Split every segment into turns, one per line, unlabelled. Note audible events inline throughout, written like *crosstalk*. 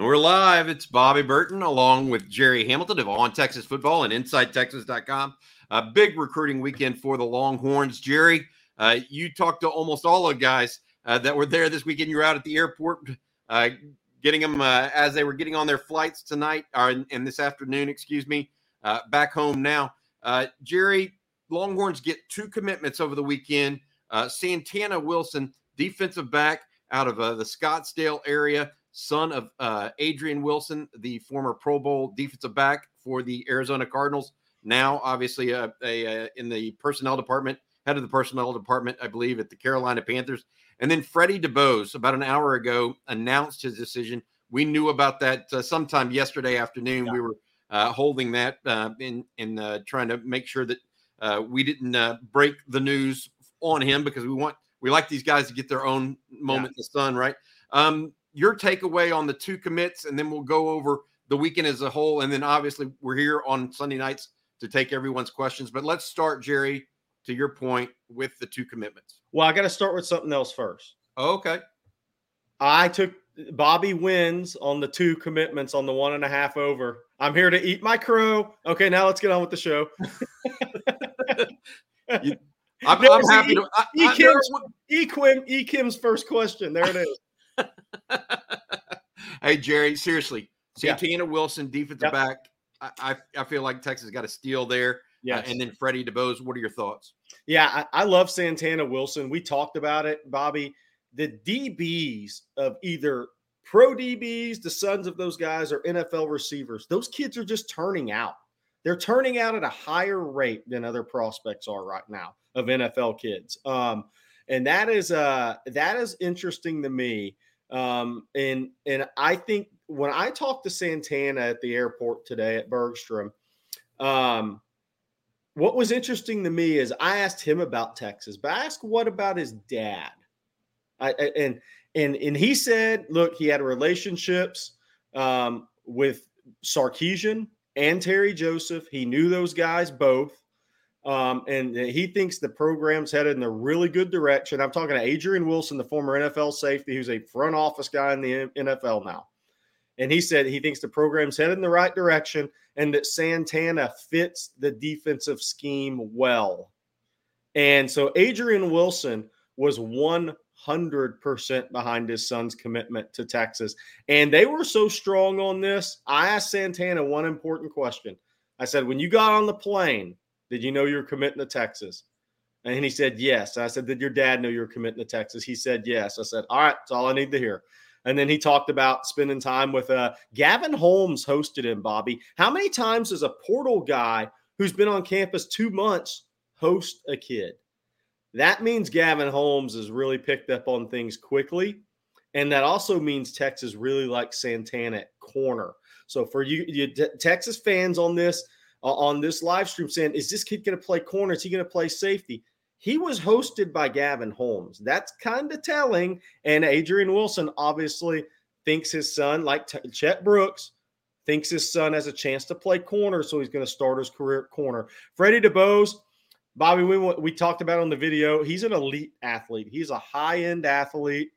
We're live. It's Bobby Burton along with Jerry Hamilton of On Texas Football and InsideTexas.com. A big recruiting weekend for the Longhorns. Jerry, uh, you talked to almost all the guys uh, that were there this weekend. You were out at the airport uh, getting them uh, as they were getting on their flights tonight or and this afternoon, excuse me, uh, back home now. Uh, Jerry, Longhorns get two commitments over the weekend. Santana Wilson, defensive back out of the Scottsdale area son of uh, Adrian Wilson, the former Pro Bowl defensive back for the Arizona Cardinals. Now, obviously, uh, a, uh, in the personnel department, head of the personnel department, I believe, at the Carolina Panthers. And then Freddie DeBose, about an hour ago, announced his decision. We knew about that uh, sometime yesterday afternoon. Yeah. We were uh, holding that uh, in in uh, trying to make sure that uh, we didn't uh, break the news on him because we want we like these guys to get their own moment yeah. in the sun, right? Um, your takeaway on the two commits, and then we'll go over the weekend as a whole. And then obviously we're here on Sunday nights to take everyone's questions. But let's start, Jerry, to your point with the two commitments.
Well, I got to start with something else first.
okay.
I took Bobby wins on the two commitments on the one and a half over. I'm here to eat my crow. Okay, now let's get on with the show. *laughs*
you, I'm, I'm happy to. I,
e, Kim's, e, Kim, e Kim's first question. There it is. *laughs*
hey Jerry, seriously, Santana yeah. Wilson, defensive yep. back. I, I feel like Texas got a steal there. Yeah, uh, and then Freddie DeBose. What are your thoughts?
Yeah, I, I love Santana Wilson. We talked about it, Bobby. The DBs of either pro DBs, the sons of those guys, or NFL receivers. Those kids are just turning out. They're turning out at a higher rate than other prospects are right now of NFL kids. Um, and that is uh that is interesting to me um, and and I think when I talked to Santana at the airport today at Bergstrom, um, what was interesting to me is I asked him about Texas, but I asked what about his dad. I, I and and and he said, look, he had relationships um, with Sarkisian and Terry Joseph. He knew those guys both. Um, and he thinks the program's headed in a really good direction. I'm talking to Adrian Wilson, the former NFL safety, who's a front office guy in the NFL now. And he said he thinks the program's headed in the right direction and that Santana fits the defensive scheme well. And so Adrian Wilson was 100% behind his son's commitment to Texas. And they were so strong on this. I asked Santana one important question. I said, when you got on the plane, did you know you were committing to Texas? And he said, Yes. I said, Did your dad know you were committing to Texas? He said, Yes. I said, All right, that's all I need to hear. And then he talked about spending time with uh, Gavin Holmes, hosted him, Bobby. How many times does a portal guy who's been on campus two months host a kid? That means Gavin Holmes has really picked up on things quickly. And that also means Texas really likes Santana at corner. So for you, you Texas fans on this, uh, on this live stream saying, Is this kid going to play corner? Is he going to play safety? He was hosted by Gavin Holmes. That's kind of telling. And Adrian Wilson obviously thinks his son, like T- Chet Brooks, thinks his son has a chance to play corner. So he's going to start his career at corner. Freddie DeBose, Bobby, we, we talked about on the video, he's an elite athlete. He's a high end athlete.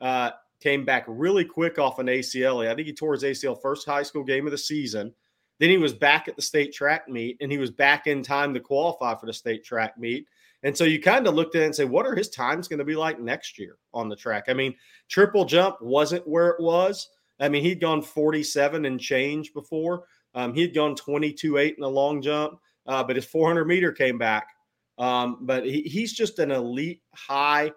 Uh, came back really quick off an ACL. I think he tore his ACL first high school game of the season. Then he was back at the state track meet and he was back in time to qualify for the state track meet. And so you kind of looked at it and say, what are his times going to be like next year on the track? I mean, triple jump wasn't where it was. I mean, he'd gone 47 and change before. Um, he'd gone 22 8 in the long jump, uh, but his 400 meter came back. Um, but he, he's just an elite high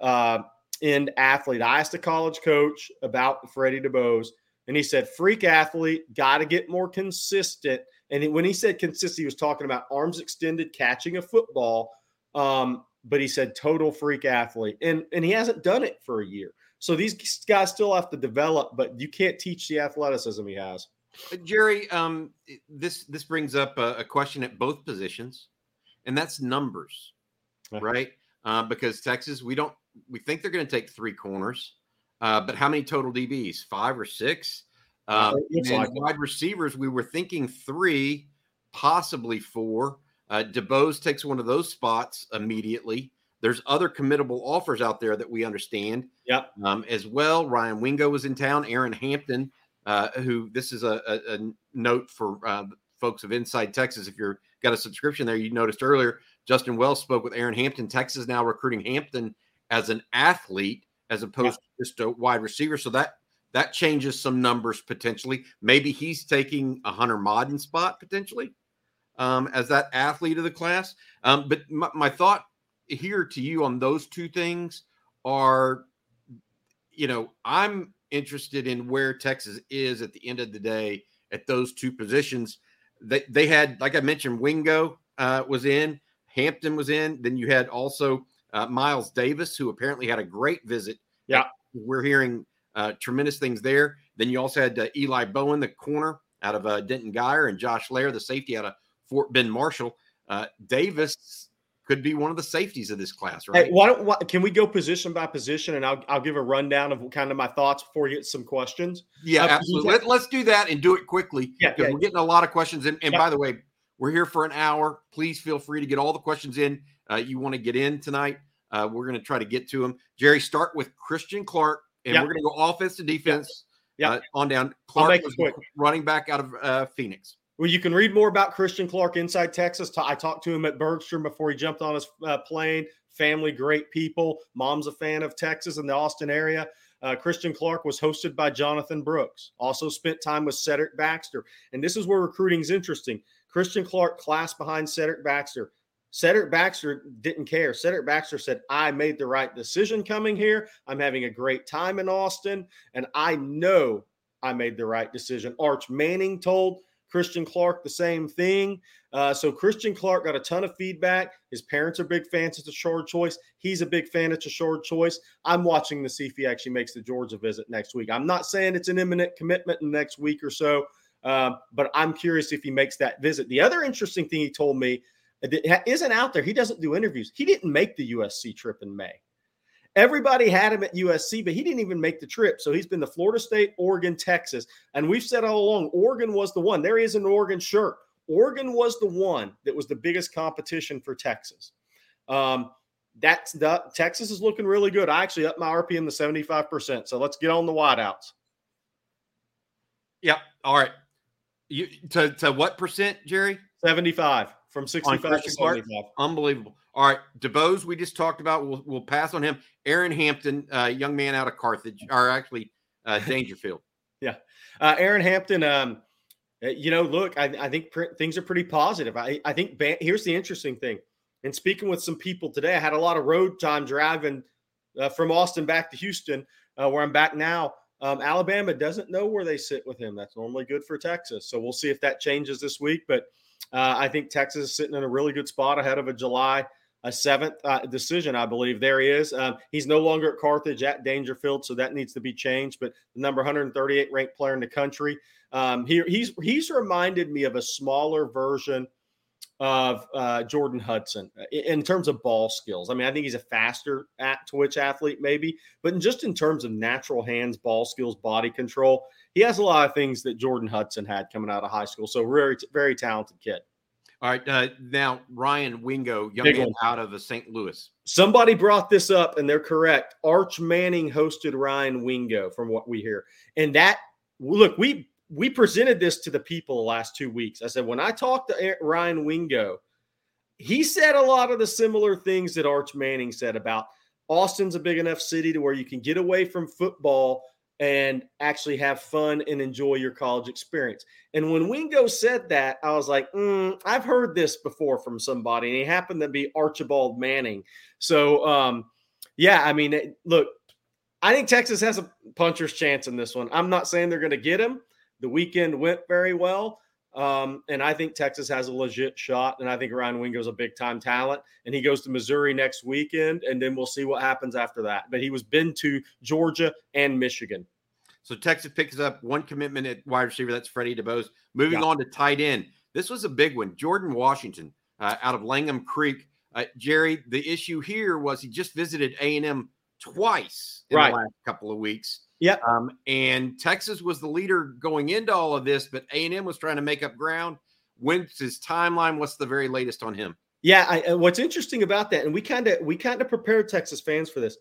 uh, end athlete. I asked a college coach about Freddie DeBose, and he said, freak athlete, got to get more consistent. And when he said consistent, he was talking about arms extended, catching a football. Um, but he said total freak athlete. And, and he hasn't done it for a year. So these guys still have to develop, but you can't teach the athleticism he has.
Uh, Jerry, um, this this brings up a, a, question at both positions, and that's numbers, right? Uh, because Texas, we don't we think they're going to take three corners. Uh, but how many total DBs? Five or six? Um, and like wide receivers, we were thinking three, possibly four. Uh, DeBose takes one of those spots immediately. There's other committable offers out there that we understand.
Yep.
Um, as well, Ryan Wingo was in town. Aaron Hampton uh, who this is a, a, a note for uh, folks of Inside Texas. If you're got a subscription there, you noticed earlier Justin Wells spoke with Aaron Hampton. Texas now recruiting Hampton as an athlete as opposed yeah. to just a wide receiver. So that that changes some numbers potentially. Maybe he's taking a Hunter Modden spot potentially um, as that athlete of the class. Um, but my, my thought here to you on those two things are, you know, I'm interested in where Texas is at the end of the day at those two positions. They they had, like I mentioned, Wingo uh, was in, Hampton was in. Then you had also uh, Miles Davis, who apparently had a great visit.
Yeah,
we're hearing uh, tremendous things there. Then you also had uh, Eli Bowen, the corner out of uh, Denton Guyer, and Josh Lair, the safety out of Fort Bend Marshall. Uh, Davis could be one of the safeties of this class, right?
Hey, why don't why, can we go position by position, and I'll I'll give a rundown of kind of my thoughts before we get some questions.
Yeah, uh, absolutely. Let, us do that and do it quickly.
Yeah, yeah.
we're getting a lot of questions. And, and yeah. by the way, we're here for an hour. Please feel free to get all the questions in uh, you want to get in tonight. Uh, we're going to try to get to them. Jerry, start with Christian Clark, and we're going to go offense to defense.
Yeah,
uh, on down. Clark running back out of uh, Phoenix.
Well, you can read more about Christian Clark inside Texas. I talked to him at Bergstrom before he jumped on his uh, plane. Family, great people. Mom's a fan of Texas and the Austin area. Uh, Christian Clark was hosted by Jonathan Brooks. Also spent time with Cedric Baxter. And this is where recruiting is interesting. Christian Clark, class behind Cedric Baxter. Cedric Baxter didn't care. Cedric Baxter said, I made the right decision coming here. I'm having a great time in Austin, and I know I made the right decision. Arch Manning told Christian Clark the same thing. Uh, so Christian Clark got a ton of feedback. His parents are big fans. It's a short choice. He's a big fan. It's a short choice. I'm watching to see if he actually makes the Georgia visit next week. I'm not saying it's an imminent commitment in the next week or so, uh, but I'm curious if he makes that visit. The other interesting thing he told me that isn't out there. He doesn't do interviews. He didn't make the USC trip in May. Everybody had him at USC, but he didn't even make the trip. So he's been to Florida State, Oregon, Texas. And we've said all along, Oregon was the one. There is an Oregon shirt. Oregon was the one that was the biggest competition for Texas. Um, that's the Texas is looking really good. I actually up my RPM to 75%. So let's get on the wideouts.
Yep. All right. You to, to what percent, Jerry?
75 from 65 to 75.
Unbelievable. All right, DuBose, we just talked about. We'll, we'll pass on him. Aaron Hampton, uh, young man out of Carthage, or actually uh, *laughs* Daingerfield.
yeah, uh, Aaron Hampton. Um, uh, you know, look, I, I think pr- things are pretty positive. I, I think ba- here's the interesting thing. And speaking with some people today, I had a lot of road time driving uh, from Austin back to Houston, uh, where I'm back now. Um, Alabama doesn't know where they sit with him. That's normally good for Texas. So we'll see if that changes this week. But uh, I think Texas is sitting in a really good spot ahead of a July a seventh uh, decision, I believe. There he is. Um, he's no longer at Carthage at Daingerfield, so that needs to be changed. But the number 138 ranked player in the country. Um, he, he's he's reminded me of a smaller version of uh, Jordan Hudson uh, in terms of ball skills. I mean, I think he's a faster at twitch athlete, maybe, but just in terms of natural hands, ball skills, body control, he has a lot of things that Jordan Hudson had coming out of high school. So very, very talented kid.
All right. Uh, now, Ryan Wingo, young man out of St. Louis.
Somebody brought this up, and they're correct. Arch Manning hosted Ryan Wingo, from what we hear. And that, look, we we presented this to the people the last two weeks. I said, when I talked to Ryan Wingo, he said a lot of the similar things that Arch Manning said about Austin's a big enough city to where you can get away from football and actually have fun and enjoy your college experience. And when Wingo said that, I was like, mm, I've heard this before from somebody, and he happened to be Archibald Manning. So, um, yeah, I mean, look, I think Texas has a puncher's chance in this one. I'm not saying they're going to get him. The weekend went very well. Um, and I think Texas has a legit shot. And I think Ryan Wingo's a big time talent. And he goes to Missouri next weekend. And then we'll see what happens after that. But he was been to Georgia and Michigan.
So Texas picks up one commitment at wide receiver. That's Freddie DuBose. Moving yeah. on to tight end. This was a big one. Jordan Washington uh, out of Langham Creek. Uh, Jerry, the issue here was he just visited A&M twice in right. the last couple of weeks.
Yeah.
Um, and Texas was the leader going into all of this, but A&M was trying to make up ground. When's his timeline? What's the very latest on him?
Yeah, I, what's interesting about that, and we kind of we kind of prepared Texas fans for this.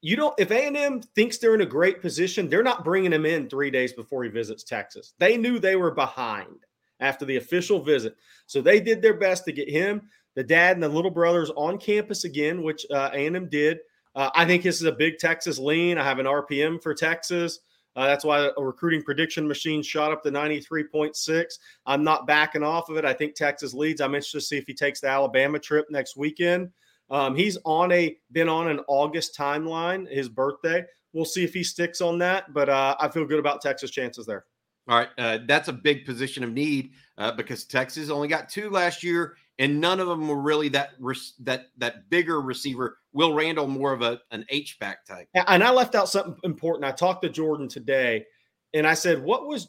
you don't if a&m thinks they're in a great position they're not bringing him in three days before he visits texas they knew they were behind after the official visit so they did their best to get him the dad and the little brothers on campus again which uh, a&m did uh, i think this is a big texas lean i have an rpm for texas uh, that's why a recruiting prediction machine shot up to 93.6. I'm not backing off of it. I think Texas leads. I'm interested to see if he takes the Alabama trip next weekend. Um, he's on a been on an August timeline, his birthday. We'll see if he sticks on that, but uh, I feel good about Texas' chances there.
All right, uh, that's a big position of need uh, because Texas only got two last year, and none of them were really that that that bigger receiver. Will Randall more of a an H back type.
And I left out something important. I talked to Jordan today, and I said, "What was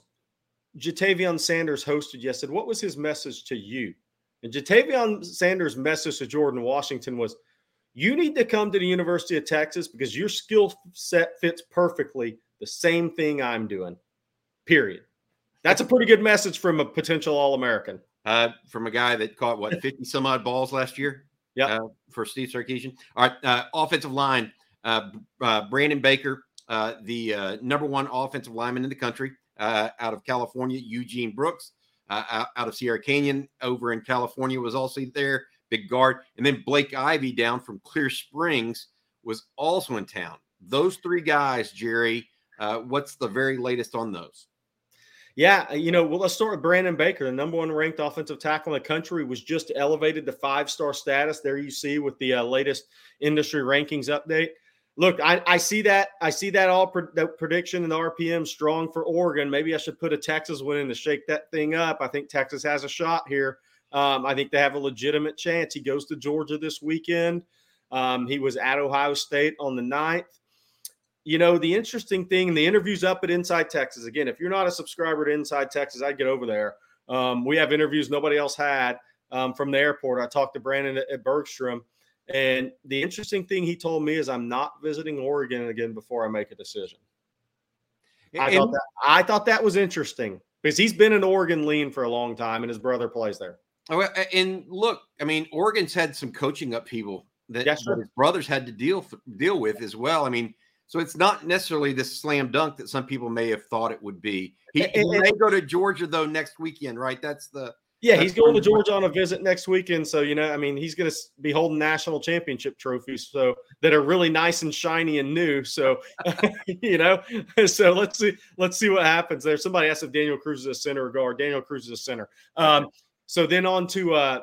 Ja'Tavion Sanders hosted yesterday? What was his message to you?" And Ja'Tavion Sanders' message to Jordan Washington was, "You need to come to the University of Texas because your skill set fits perfectly the same thing I'm doing." Period. That's a pretty good message from a potential All American.
Uh, from a guy that caught what fifty some odd balls last year.
Yeah.
Uh, for Steve Sarkisian. All right. Uh, offensive line. Uh, uh, Brandon Baker, uh, the number one offensive lineman in the country, out of California. Eugene Brooks, out, out, of Sierra Canyon over in California, was also there. Big guard, and then Blake Ivy down from Clear Springs was also in town. Those three guys, Jerry. what's the very latest on those?
Yeah, you know, well, let's start with Brandon Baker, the number one ranked offensive tackle in the country, was just elevated to five star status. There you see with the uh, latest industry rankings update. Look, I, I see that. I see that all pre- that prediction and the RPM strong for Oregon. Maybe I should put a Texas win in to shake that thing up. I think Texas has a shot here. Um, I think they have a legitimate chance. He goes to Georgia this weekend. Um, he was at Ohio State on the 9th you know, the interesting thing, the interviews up at Inside Texas. Again, if you're not a subscriber to Inside Texas, I'd get over there. Um, we have interviews nobody else had um, from the airport. I talked to Brandon at, at Bergstrom. And the interesting thing he told me is I'm not visiting Oregon again before I make a decision. I, and, thought that, I thought that was interesting because he's been an Oregon lean for a long time and his brother plays there.
Oh, and look, I mean, Oregon's had some coaching upheaval that, yes, that his brothers had to deal deal with as well. I mean, so it's not necessarily this slam dunk that some people may have thought it would be. He, he may go to Georgia though next weekend, right? That's the
yeah. That's he's going to Georgia on a visit next weekend, so you know, I mean, he's going to be holding national championship trophies, so that are really nice and shiny and new. So *laughs* you know, *laughs* so let's see, let's see what happens there. Somebody asked if Daniel Cruz is a center or guard. Daniel Cruz is a center. Um, so then on to uh,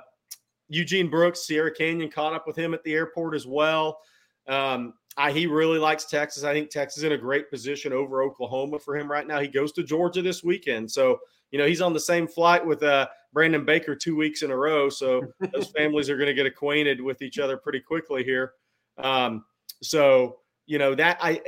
Eugene Brooks, Sierra Canyon caught up with him at the airport as well. Um, I, he really likes Texas. I think Texas is in a great position over Oklahoma for him right now. He goes to Georgia this weekend, so you know he's on the same flight with uh, Brandon Baker two weeks in a row. So *laughs* those families are going to get acquainted with each other pretty quickly here. Um, so you know that I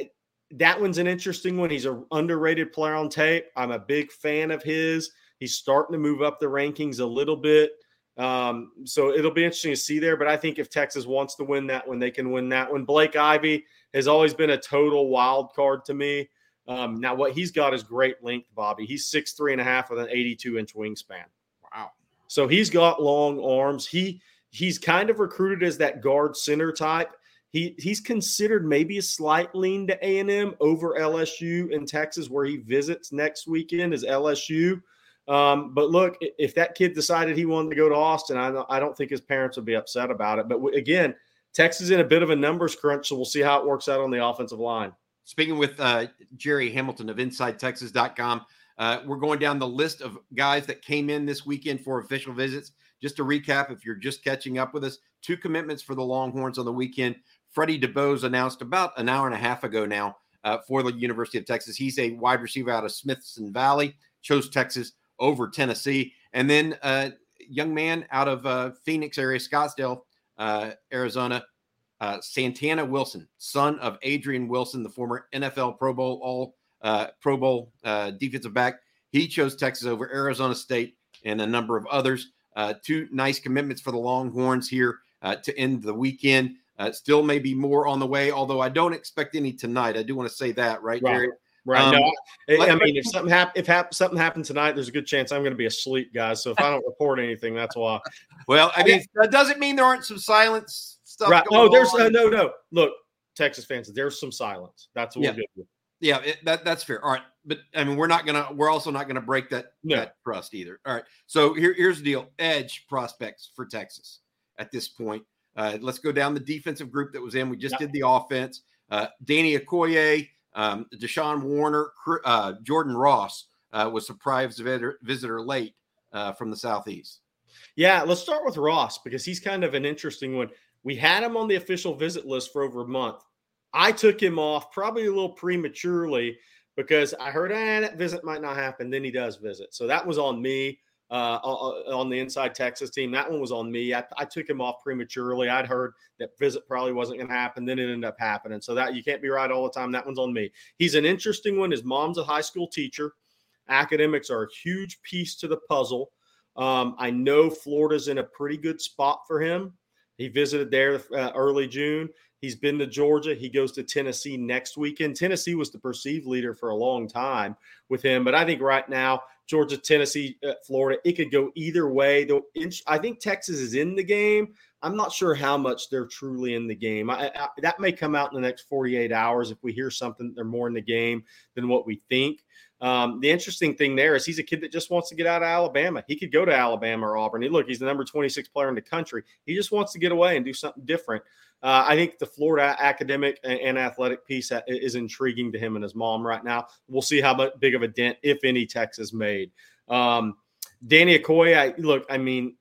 that one's an interesting one. He's an underrated player on tape. I'm a big fan of his. He's starting to move up the rankings a little bit. Um, so it'll be interesting to see there. But I think if Texas wants to win that one, they can win that one. Blake Ivy has always been a total wild card to me. Um, now, what he's got is great length, Bobby. He's six three and a half with an 82 inch wingspan.
Wow.
So he's got long arms. He he's kind of recruited as that guard center type. He he's considered maybe a slight lean to A and M over LSU in Texas, where he visits next weekend is LSU. Um, but look, if that kid decided he wanted to go to Austin, I, I don't think his parents would be upset about it. But again, Texas is in a bit of a numbers crunch, so we'll see how it works out on the offensive line.
Speaking with uh, Jerry Hamilton of InsideTexas.com, uh, we're going down the list of guys that came in this weekend for official visits. Just to recap, if you're just catching up with us, two commitments for the Longhorns on the weekend. Freddie DeBose announced about an hour and a half ago now uh, for the University of Texas. He's a wide receiver out of Smithson Valley, chose Texas over Tennessee. And then a uh, young man out of uh, Phoenix area, Scottsdale, uh, Arizona, uh, Santana Wilson, son of Adrian Wilson, the former NFL Pro Bowl All uh, Pro Bowl uh, defensive back. He chose Texas over Arizona State and a number of others. two nice commitments for the Longhorns here to end the weekend. still maybe more on the way, although I don't expect any tonight. I do want to say that, right, right. Jerry?
Right. Um, no, I, I mean, if something happen, if hap- something happened tonight, there's a good chance I'm going to be asleep, guys. So if I don't report anything, that's why.
Well, I mean, that doesn't mean there aren't some silence stuff.
Right. Oh, there's uh, no, no. Look, Texas fans, there's some silence. That's what
Yeah.
we're good with.
Yeah, it, that that's fair. All right, but I mean, we're not gonna. We're also not gonna break that
No.
that trust either. All right. So here, here's the deal: edge prospects for Texas at this point. Uh, let's go down the defensive group that was in. We just
Yeah.
did the offense. Uh, Danny Okoye, um, Deshaun Warner, uh, Jordan Ross uh, was surprise visitor, visitor late uh, from the southeast.
Yeah, let's start with Ross because he's kind of an interesting one. We had him on the official visit list for over a month. I took him off probably a little prematurely because I heard eh, that visit might not happen. Then he does visit, so that was on me uh, on on the inside Texas team. That one was on me. I, I took him off prematurely. I'd heard that visit probably wasn't going to happen. Then it ended up happening. So that you can't be right all the time. That one's on me. He's an interesting one. His mom's a high school teacher. Academics are a huge piece to the puzzle. Um, I know Florida's in a pretty good spot for him. He visited there uh, early June. He's been to Georgia. He goes to Tennessee next weekend. Tennessee was the perceived leader for a long time with him, but I think right now Georgia, Tennessee, uh, Florida, it could go either way. Though I think Texas is in the game. I'm not sure how much they're truly in the game. I, I, that may come out in the next 48 hours if we hear something they're more in the game than what we think. Um, the interesting thing there is he's a kid that just wants to get out of Alabama. He could go to Alabama or Auburn. He, look, he's the number 26 player in the country. He just wants to get away and do something different. Uh, I think the Florida academic and, and athletic piece uh, is intriguing to him and his mom right now. We'll see how big of a dent, if any, Texas made. Um, Danny Okoye, I, look, I mean,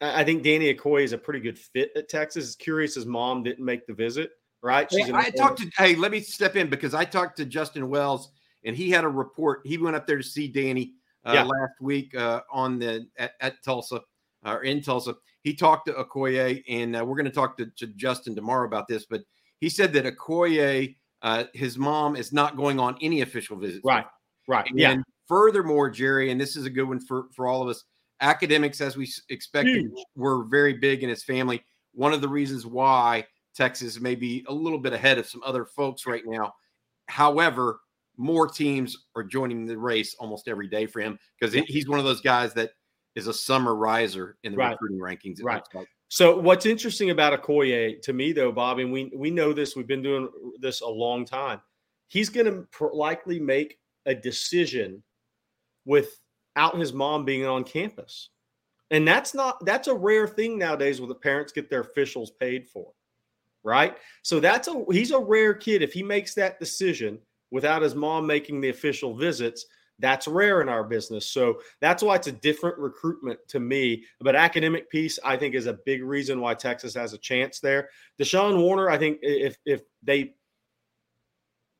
I I think Danny Okoye is a pretty good fit at Texas. It's curious his mom didn't make the visit, right?
Hey, I talked to. Hey, let me step in because I talked to Justin Wells, and he had a report. He went up there to see Danny uh,
Yeah.
last week uh, on the at, at Tulsa or in Tulsa. He talked to Okoye, and uh, we're going to talk to, to Justin tomorrow about this. But he said that Okoye, uh, his mom, is not going on any official visits.
Right, right.
And
Yeah.
furthermore, Jerry, and this is a good one for for all of us. Academics, as we expected,
Huge.
were very big in his family. One of the reasons why Texas may be a little bit ahead of some other folks right now. However, more teams are joining the race almost every day for him because he's one of those guys that is a summer riser in the
Right.
recruiting rankings.
Right.
like.
So what's interesting about Okoye to me, though, Bobby, and we we know this. We've been doing this a long time. He's going to pr- likely make a decision without his mom being on campus, and that's not that's a rare thing nowadays where the parents get their officials paid for, right? So that's a he's a rare kid if he makes that decision without his mom making the official visits. That's rare in our business. So that's why it's a different recruitment to me. But academic piece, I think, is a big reason why Texas has a chance there. Deshaun Warner, I think if if they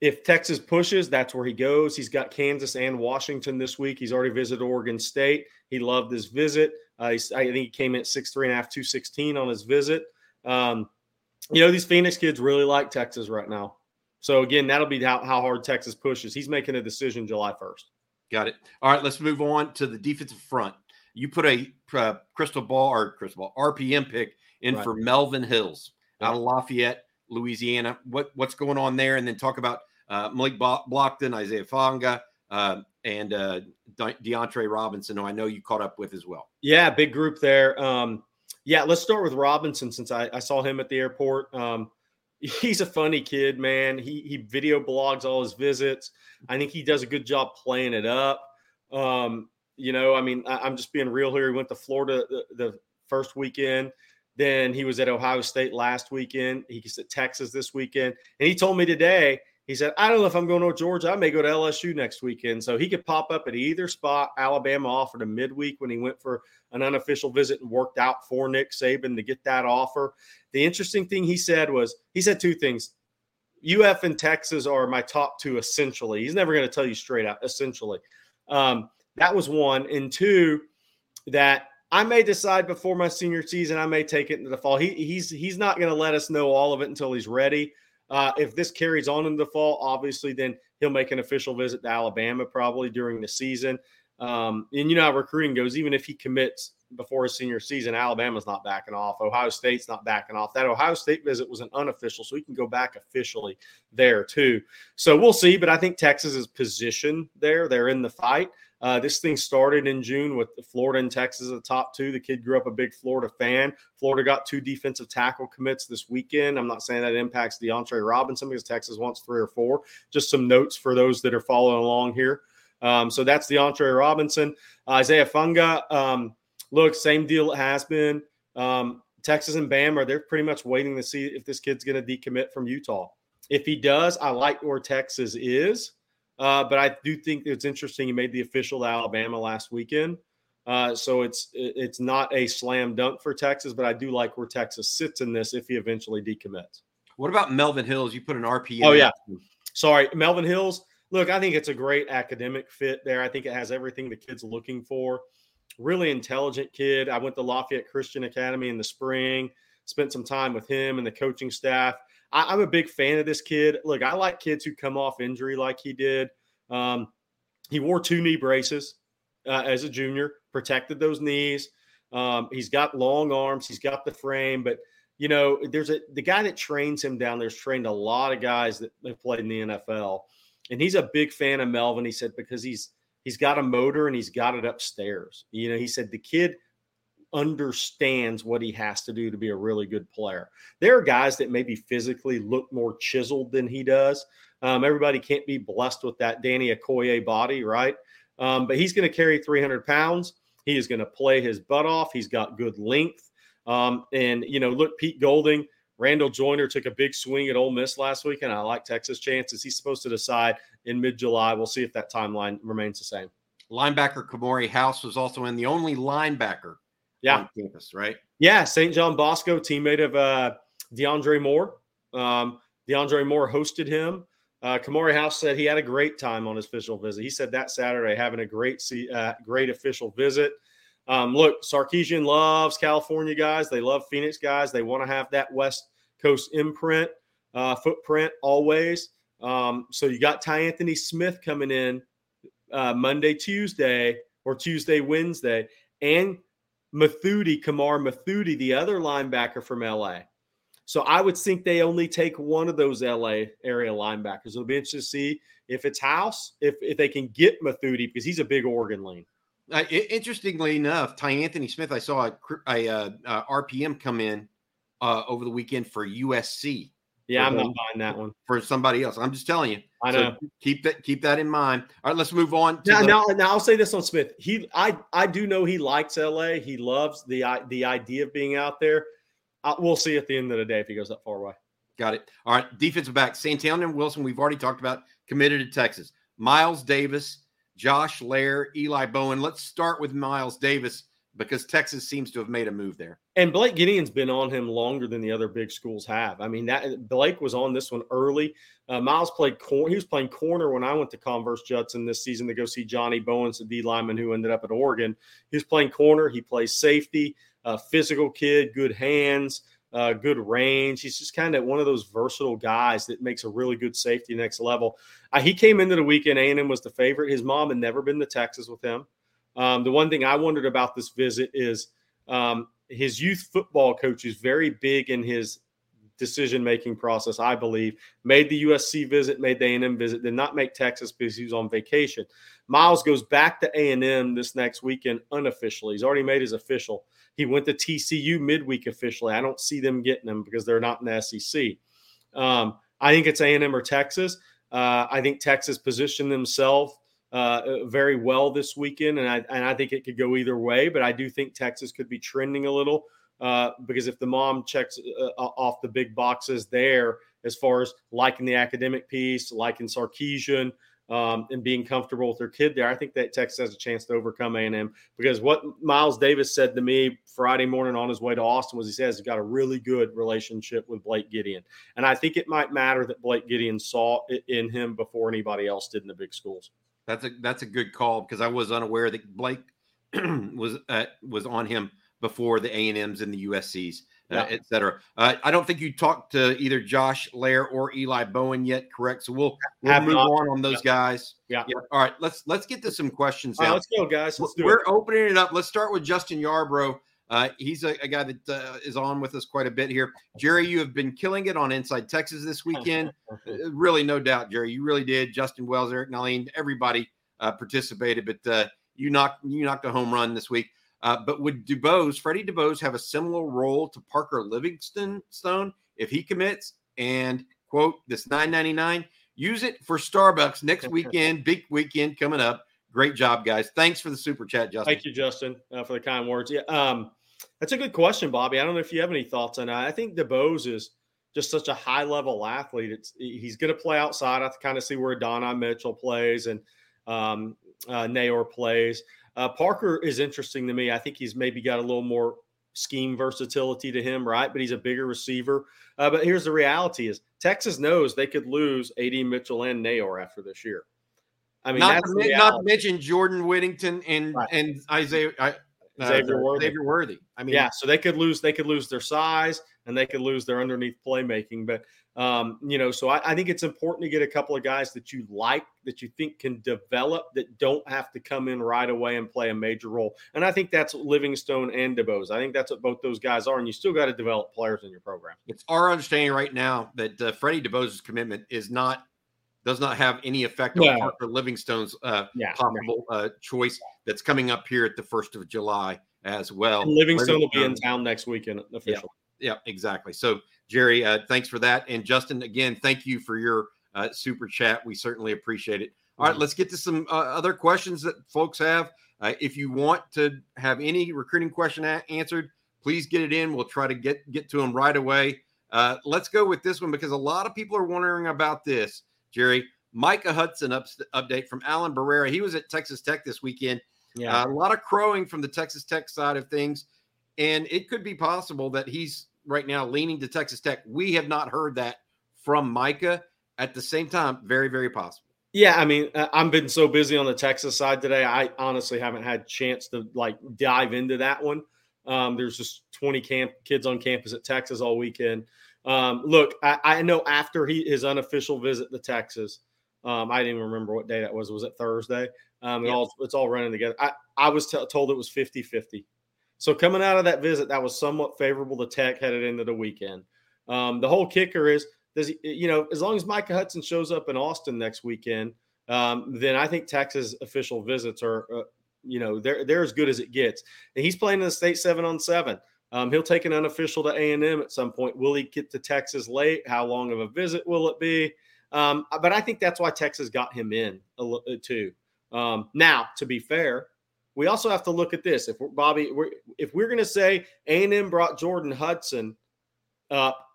if Texas pushes, that's where he goes. He's got Kansas and Washington this week. He's already visited Oregon State. He loved his visit. Uh, I think he came in at six three and a half, two sixteen on his visit. Um, you know, these Phoenix kids really like Texas right now. So again, that'll be how, how hard Texas pushes. He's making a decision July first.
Got it. All right, let's move on to the defensive front. You put a uh, crystal ball or crystal ball RPM pick in
Right.
for Melvin Hills out of Lafayette, Louisiana. What what's going on there? And then talk about uh, Malik Blockton, Isaiah Fanga, uh, and uh, De- DeAndre Robinson, who I know you caught up with as well.
Yeah, big group there. Um, yeah, let's start with Robinson since I, I saw him at the airport. Um, he's a funny kid, man. He he video blogs all his visits. I think he does a good job playing it up. Um, you know, I mean, I, am just being real here. He went to Florida the, the first weekend. Then he was at Ohio State last weekend. He's at Texas this weekend. And he told me today, he said, I don't know if I'm going to Georgia. I may go to LSU next weekend. So he could pop up at either spot. Alabama offered him midweek when he went for an unofficial visit and worked out for Nick Saban to get that offer. The interesting thing he said was he said two things. UF and Texas are my top two essentially. He's never going to tell you straight out, essentially. Um, that was one. And two, that I may decide before my senior season, I may take it into the fall. He, he's he's not going to let us know all of it until he's ready. Uh, if this carries on in the fall, obviously, then he'll make an official visit to Alabama probably during the season. Um, and you know how recruiting goes. Even if he commits before his senior season, Alabama's not backing off. Ohio State's not backing off. That Ohio State visit was an unofficial, so he can go back officially there too. So we'll see. But I think Texas is positioned there. They're in the fight. Uh, this thing started in June with Florida and Texas the top two. The kid grew up a big Florida fan. Florida got two defensive tackle commits this weekend. I'm not saying that impacts DeAndre Robinson because Texas wants three or four. Just some notes for those that are following along here. Um, so that's DeAndre Robinson. Uh, Isaiah Funga, um, look, same deal it has been. Um, Texas and Bam are they're pretty much waiting to see if this kid's going to decommit from Utah. If he does, I like where Texas is. Uh, but I do think it's interesting. He made the official to Alabama last weekend, uh, so it's it's not a slam dunk for Texas. But I do like where Texas sits in this if he eventually decommits.
What about Melvin Hills? You put an RP.
Oh yeah, sorry, Melvin Hills. Look, I think it's a great academic fit there. I think it has everything the kid's looking for. Really intelligent kid. I went to Lafayette Christian Academy in the spring. Spent some time with him and the coaching staff. I, am a big fan of this kid. Look, I like kids who come off injury like he did. Um, he wore two knee braces uh, as a junior, protected those knees. Um, he's got long arms. He's got the frame, but you know, there's a the guy that trains him down there's trained a lot of guys that have played in the NFL, and he's a big fan of Melvin. He said because he's he's got a motor and he's got it upstairs. You know, he said the kid understands what he has to do to be a really good player. There are guys that maybe physically look more chiseled than he does. Um, everybody can't be blessed with that Danny Okoye body, right? Um, but he's going to carry 300 pounds. He is going to play his butt off. He's got good length. Um, and, you know, look, Pete Golding, Randall Joyner took a big swing at Ole Miss last week, and I like Texas' chances. He's supposed to decide in mid July. We'll see if that timeline remains the same.
Linebacker Kamori House was also in the only linebacker
yeah.
campus, right?
Yeah, St. John Bosco, teammate of uh, DeAndre Moore. Um, DeAndre Moore hosted him. Uh, Kamari House said he had a great time on his official visit. He said that Saturday having a great see, uh, great official visit. Um, look, Sarkisian loves California guys. They love Phoenix guys. They want to have that West Coast imprint, uh, footprint always. Um, so you got Ty Anthony Smith coming in uh, Monday, Tuesday, or Tuesday, Wednesday, and Mothudi, Kamar Mothudi, the other linebacker from LA. So I would think they only take one of those LA area linebackers. It'll be interesting to see if it's House, if if they can get Mothudi because he's a big Oregon lean.
Uh, interestingly enough, Ty Anthony Smith, I saw a, a, a, a RPM come in uh, over the weekend for USC.
Yeah, I'm not buying that one
for somebody else. I'm just telling you.
I know.
So keep that keep that in mind. All right, let's move on.
now, the- now, now, I'll say this on Smith. He, I, I do know he likes LA. He loves the the idea of being out there. Uh, we'll see at the end of the day if he goes that far away.
Got it. All right, defensive back Santana and Wilson. We've already talked about committed to Texas. Miles Davis, Josh Lair, Eli Bowen. Let's start with Miles Davis because Texas seems to have made a move there.
And Blake Gideon's been on him longer than the other big schools have. I mean, that Blake was on this one early. Uh, Miles played. He was playing corner when I went to Converse Judson this season to go see Johnny Bowens, the D lineman who ended up at Oregon. He was playing corner. He plays safety. Physical kid, good hands, uh, good range. He's just kind of one of those versatile guys that makes a really good safety next level. Uh, he came into the weekend. A&M was the favorite. His mom had never been to Texas with him. Um, the one thing I wondered about this visit is um, his youth football coach is very big in his decision making process. I believe made the USC visit, made the A&M visit, did not make Texas because he was on vacation. Miles goes back to A&M this next weekend unofficially. He's already made his official. He went to TCU midweek officially. I don't see them getting him because they're not in the SEC. Um, I think it's A&M or Texas. Uh, I think Texas positioned themselves uh, very well this weekend, and I and I think it could go either way. But I do think Texas could be trending a little uh, because if the mom checks uh, off the big boxes there, as far as liking the academic piece, liking Sarkisian, um, and being comfortable with their kid there, I think that Texas has a chance to overcome A&M because what Miles Davis said to me Friday morning on his way to Austin was he says he's got a really good relationship with Blake Gideon, and I think it might matter that Blake Gideon saw it in him before anybody else did in the big schools.
That's a that's a good call because I was unaware that Blake *clears throat* was uh, was on him before the A and M's and the USC's, uh, yeah. et cetera. Uh, I don't think you talked to either Josh Lair or Eli Bowen yet, correct? So we'll, we'll move not. on on those
yeah.
guys.
Yeah.
yeah. All right. Let's let's get to some questions.
Right, let's go, guys. Let's do
We're
it.
opening it up. Let's start with Justin Yarbrough. Uh, he's a, a, guy that uh, is on with us quite a bit here. Jerry, you have been killing it on Inside Texas this weekend. *laughs* Uh, really, no doubt, Jerry. You really did. Justin Wells, Eric Nahlin, everybody uh, participated, but uh, you knocked you knocked a home run this week. Uh, but would DuBose, Freddie DuBose, have a similar role to Parker Livingston Stone if he commits? And quote this 999 use it for Starbucks next *laughs* weekend. big weekend coming up. Great job, guys. Thanks for the super chat, Justin.
Thank you, Justin, uh, for the kind words. Yeah, um, that's a good question, Bobby. I don't know if you have any thoughts on that. I think DuBose is just such a high level athlete. It's he's going to play outside. I kind of see where Adonai Mitchell plays and um, uh, Neyor plays. Uh, Parker is interesting to me. I think he's maybe got a little more scheme versatility to him, right? But he's a bigger receiver. Uh, but here's the reality: is Texas knows they could lose Ad Mitchell and Neyor after this year.
I mean, not, to, not to mention Jordan Whittington and right. and Isaiah. Uh, Xavier, Worthy. Xavier Worthy.
I mean, yeah. So they could lose. They could lose their size and they could lose their underneath playmaking. But um, you know, so I, I, think it's important to get a couple of guys that you like, that you think can develop, that don't have to come in right away and play a major role. And I think that's Livingstone and DeBose. I think that's what both those guys are. And you still got to develop players in your program.
It's our understanding right now that uh, Freddie DuBose's commitment is not does not have any effect on. Parker Livingstone's uh, yeah, possible uh, choice that's coming up here at the first of July as well.
And Livingstone will be in town next weekend officially.
Yeah, exactly. So, Jerry, uh, thanks for that. And Justin, again, thank you for your uh, super chat. We certainly appreciate it. All right, mm-hmm. let's get to some uh, other questions that folks have. Uh, if you want to have any recruiting question a- answered, please get it in. We'll try to get get to them right away. Uh, let's go with this one because a lot of people are wondering about this, Jerry. Micah Hudson up, update from Alan Barrera. He was at Texas Tech this weekend. Yeah, uh, a lot of crowing from the Texas Tech side of things, and it could be possible that he's right now leaning to Texas Tech. We have not heard that from Micah. At the same time, very, very possible.
Yeah, I mean, uh, I've been so busy on the Texas side today. I honestly haven't had chance to like dive into that one. Um, there's just 20 camp kids on campus at Texas all weekend. Um, look, I, I, know after he his unofficial visit to Texas, um, I didn't even remember what day that was. Was it Thursday? Um, it all, it's all running together. I, I was t- told it was 50 50. So coming out of that visit, that was somewhat favorable to Tech headed into the weekend. Um, the whole kicker is, does he, you know, as long as Micah Hudson shows up in Austin next weekend, um, then I think Texas official visits are, uh, you know, they're they're as good as it gets. And he's playing in the state seven on seven. Um, he'll take an unofficial to A and M at some point. Will he get to Texas late? How long of a visit will it be? Um, but I think that's why Texas got him in uh, too. Um, now, to be fair, we also have to look at this. If we're, Bobby, we're, if we're going to say A&M brought Jordan Hudson up,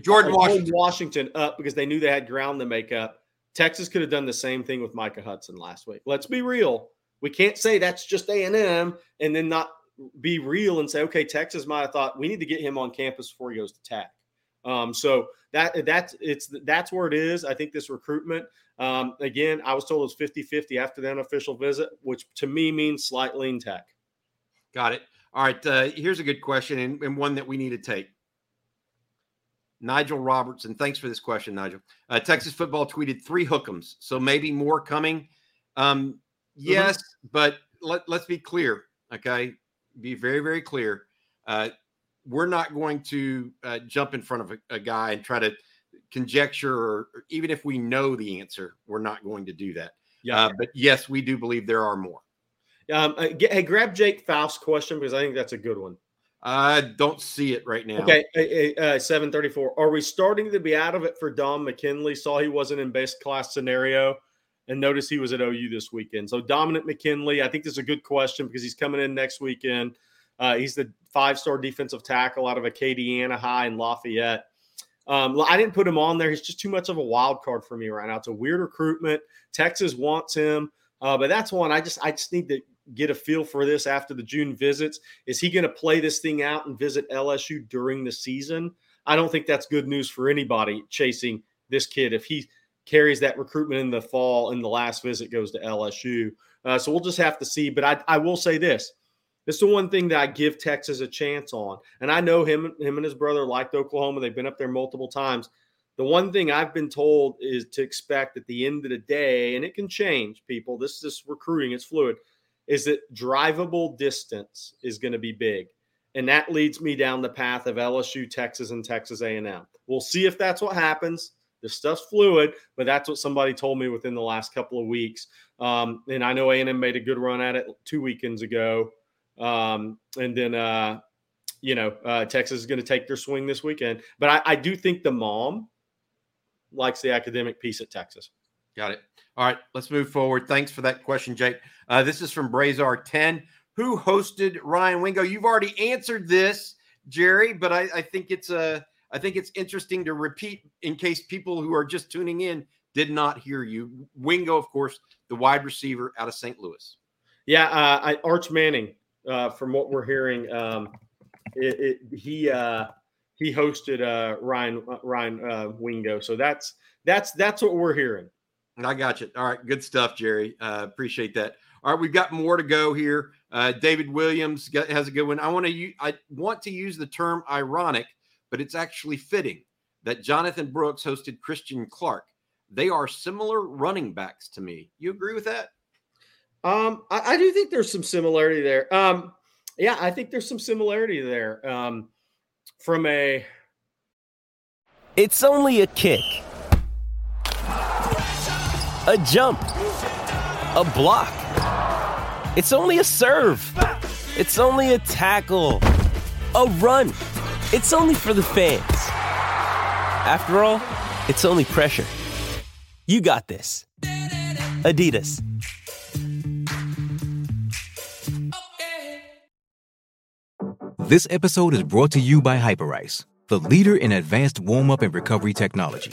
Jordan Washington.
Washington up because they knew they had ground to make up, Texas could have done the same thing with Micah Hudson last week. Let's be real. We can't say that's just A&M and then not be real and say, okay, Texas might have thought we need to get him on campus before he goes to Tech. Um, so that that's it's that's where it is. I think this recruitment. Um, again, I was told it was 50 50 after the unofficial visit, which to me means slight lean tech.
Got it. All right. Uh, here's a good question and, and, one that we need to take. Nigel Robertson, thanks for this question, Nigel. Uh, Texas football tweeted three hookums, so maybe more coming. Um, mm-hmm. yes, mm-hmm. but let, let's be clear, okay? Be very, very clear. Uh, we're not going to uh, jump in front of a, a, guy and try to conjecture, or, or, even if we know the answer, we're not going to do that. Yeah. Uh, but yes, we do believe there are more.
Um, uh, get, hey, grab Jake Faust's question because I think that's a good one.
I don't see it right now.
Okay, uh, seven thirty-four. Are we starting to be out of it for Dom McKinley? Saw he wasn't in best class scenario, and notice he was at OU this weekend. So Dominic McKinley, I think this is a good question because he's coming in next weekend. Uh, he's the five star defensive tackle out of Acadiana High in Lafayette. Um, I didn't put him on there. He's just too much of a wild card for me right now. It's a weird recruitment. Texas wants him, uh, but that's one I just I just need to get a feel for this after the June visits. Is he going to play this thing out and visit LSU during the season? I don't think that's good news for anybody chasing this kid if he carries that recruitment in the fall and the last visit goes to LSU. Uh, so we'll just have to see. But I, I will say this it's the one thing that I give Texas a chance on. And I know him, him and his brother liked Oklahoma. They've been up there multiple times. The one thing I've been told is to expect at the end of the day, and it can change, people. This is recruiting, it's fluid, is that drivable distance is going to be big. And that leads me down the path of LSU, Texas, and Texas A&M. We'll see if that's what happens. This stuff's fluid, but that's what somebody told me within the last couple of weeks. Um, and I know A&M made a good run at it two weekends ago. Um, and then, uh, you know, uh, Texas is going to take their swing this weekend. But I, I do think the mom likes the academic piece at Texas.
Got it. All right, let's move forward. Thanks for that question, Jake. Uh, this is from Brazar 10. Who hosted Ryan Wingo? You've already answered this, Jerry, but I, I think it's a I think it's interesting to repeat in case people who are just tuning in did not hear you. Wingo, of course, the wide receiver out of St. Louis.
Yeah, uh, I, Arch Manning, uh, from what we're hearing, um, it, it, he uh, he hosted uh, Ryan uh, Ryan uh, Wingo. So that's that's that's what we're hearing.
I got you. All right, good stuff, Jerry. appreciate that. All right, we've got more to go here. David Williams has a good one. I want to I want to use the term ironic but it's actually fitting that Jonathan Brooks hosted Christian Clark. They are similar running backs to me. You agree with that?
Um, I, I do think there's some similarity there. Um, yeah, I think there's some similarity there. Um, from a,
it's only a kick, a jump, a block. It's only a serve. It's only a tackle, a run. It's only for the fans. After all, it's only pressure. You got this. Adidas.
This episode is brought to you by Hyperice, the leader in advanced warm up and recovery technology.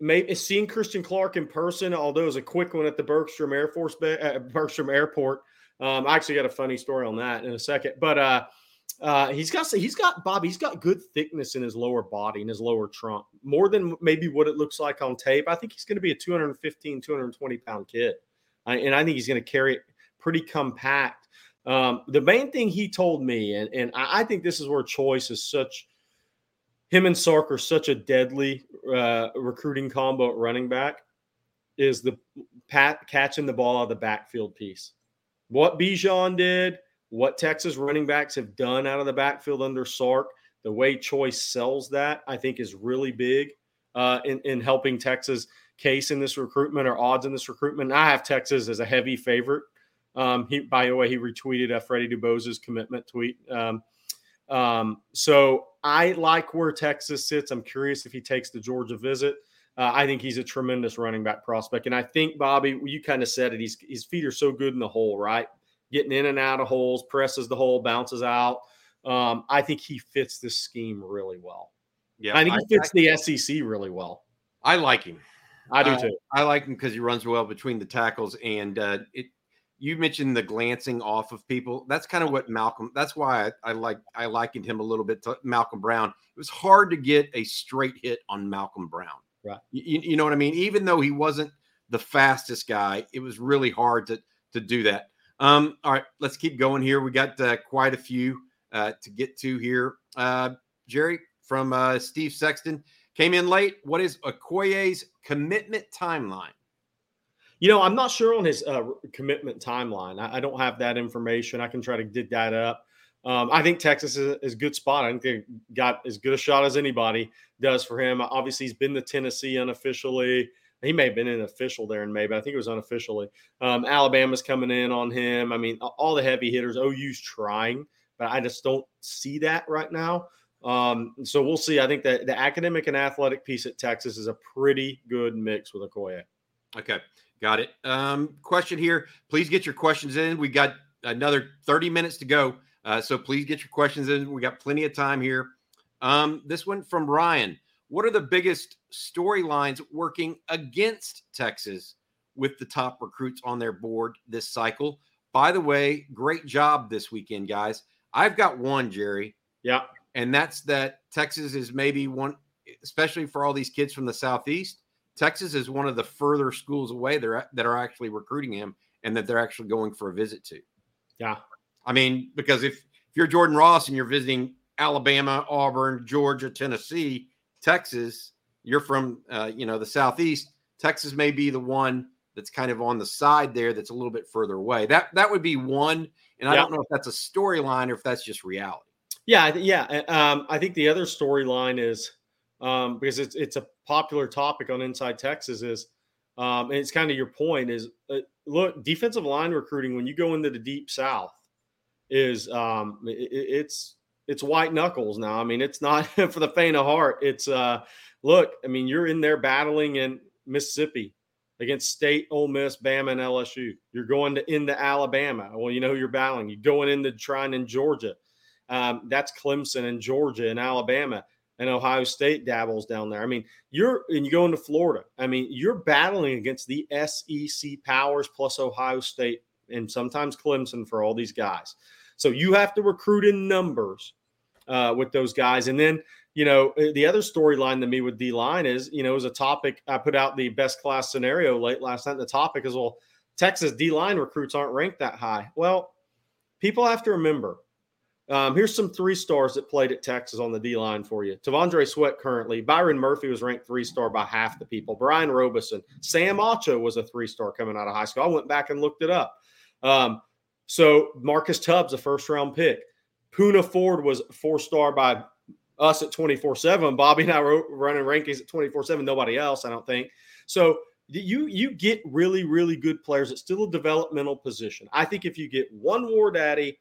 maybe seeing Christian Clark in person, although it was a quick one at the Bergstrom Air Force uh, Bergstrom Airport. Um, I actually got a funny story on that in a second, but uh, uh, he's got he's got Bob. He's got good thickness in his lower body and his lower trunk, more than maybe what it looks like on tape. I think he's going to be a 215, 220 pound kid, I, and I think he's going to carry it pretty compact. Um, the main thing he told me, and, and I think this is where choice is such him and Sark are such a deadly uh, recruiting combo at running back is the pat catching the ball out of the backfield piece. What Bijan did, what Texas running backs have done out of the backfield under Sark, the way Choice sells that, I think is really big uh, in, in helping Texas case in this recruitment or odds in this recruitment. I have Texas as a heavy favorite. Um, he, by the way, he retweeted a Freddie DeBose's commitment tweet. Um, um, so I like where Texas sits. I'm curious if he takes the Georgia visit. Uh, I think he's a tremendous running back prospect, and I think Bobby, you kind of said it. He's his feet are so good in the hole, right? Getting in and out of holes, presses the hole, bounces out. Um, I think he fits this scheme really well. Yeah, I think I, he fits I, the SEC really well.
I like him.
I do too.
I like him because he runs well between the tackles, and uh, it you mentioned the glancing off of people. That's kind of what Malcolm. That's why I, I like I likened him a little bit to Malcolm Brown. It was hard to get a straight hit on Malcolm Brown.
Right.
You, you know what I mean? Even though he wasn't the fastest guy, it was really hard to to do that. Um, all right, let's keep going here. We got uh, quite a few uh, to get to here. Uh, Jerry from uh, Steve Sexton came in late. What is Okoye's commitment timeline?
You know, I'm not sure on his uh, commitment timeline. I, I, don't have that information. I can try to dig that up. Um, I think Texas is, is, a good spot. I think they got as good a shot as anybody does for him. Obviously, he's been to Tennessee unofficially. He may have been an official there in May, but I think it was unofficially. Um, Alabama's coming in on him. I mean, all the heavy hitters. OU's trying, but I just don't see that right now. Um, so we'll see. I think that the academic and athletic piece at Texas is a pretty good mix with Okoye.
Okay. Got it. Um, question here. Please get your questions in. We got another 30 minutes to go. Uh, so please get your questions in. We got plenty of time here. Um, this one from Ryan. What are the biggest storylines working against Texas with the top recruits on their board this cycle? By the way, great job this weekend, guys. I've got one, Jerry.
Yeah.
And that's that Texas is maybe one, especially for all these kids from the Southeast Texas is one of the further schools away that are, that are actually recruiting him, and that they're actually going for a visit to.
Yeah.
I mean, because if if you're Jordan Ross and you're visiting Alabama, Auburn, Georgia, Tennessee, Texas, you're from uh, you know the southeast. Texas may be the one that's kind of on the side there that's a little bit further away. That that would be one, and I
Yeah.
don't know if that's a storyline or if that's just reality.
Yeah, yeah. uh, Um, I think the other storyline is um, because it's it's a popular topic on Inside Texas is, um, and it's kind of your point is uh, look defensive line recruiting when you go into the deep South is um, i- i- it's it's white knuckles now. I mean, it's not *laughs* for the faint of heart. It's uh, look. I mean, you're in there battling in Mississippi against State, Ole Miss, Bama, and LSU. You're going to into Alabama. Well, you know who you're battling. You're going into trying in Georgia. Um, that's Clemson and Georgia and Alabama and Ohio State dabbles down there. I mean, you're and you go into Florida. I mean, you're battling against the SEC powers plus Ohio State and sometimes Clemson for all these guys. So you have to recruit in numbers uh, with those guys. And then, you know, uh, the other storyline to me with D line is, you know, is a topic I put out the best class scenario late last night. The topic is, well, Texas D line recruits aren't ranked that high. Well, people have to remember um, here's some three stars that played at Texas on the D line for you. T'Vondre Sweat currently. Byron Murphy was ranked three star by half the people. Brian Robison. Sam Acho was a three star coming out of high school. I went back and looked it up. Um, so Marcus Tubbs, a first round pick. Poona Ford was four star by us at 24 7. Bobby and I were running rankings at 24 7. Nobody else, I don't think. So you you get really really good players. It's still a developmental position. I think if you get one War Daddy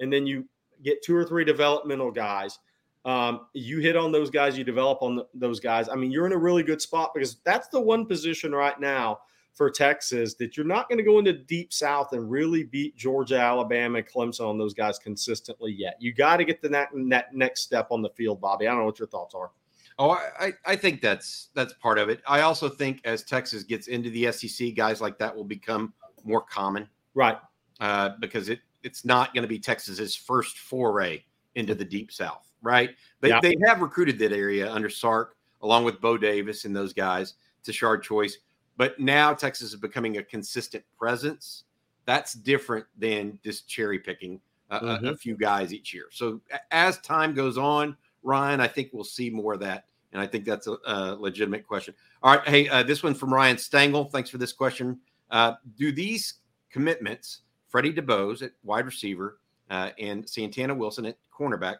and then you get two or three developmental guys, um, you hit on those guys, you develop on th- those guys. I mean, you're in a really good spot because that's the one position right now for Texas that you're not going to go into deep South and really beat Georgia, Alabama, and Clemson on those guys consistently yet. You got to get the that, that next step on the field, Bobby. I don't know what your thoughts are.
Oh, I, I I think that's that's part of it. I also think as Texas gets into the SEC, guys like that will become more common
Right.
uh, because it it's not going to be Texas's first foray into the deep South, right? They
Yeah.
they have recruited that area under Sark along with Bo Davis and those guys Tashard Choice, but now Texas is becoming a consistent presence. That's different than just cherry picking a, a- a
Mhm.
few guys each year. So as time goes on, Ryan, I think we'll see more of that. And I think that's a, a legitimate question. All right. Hey, uh, this one from Ryan Stengel. Thanks for this question. Uh, do these commitments, Freddie DeBose at wide receiver uh, and Santana Wilson at cornerback,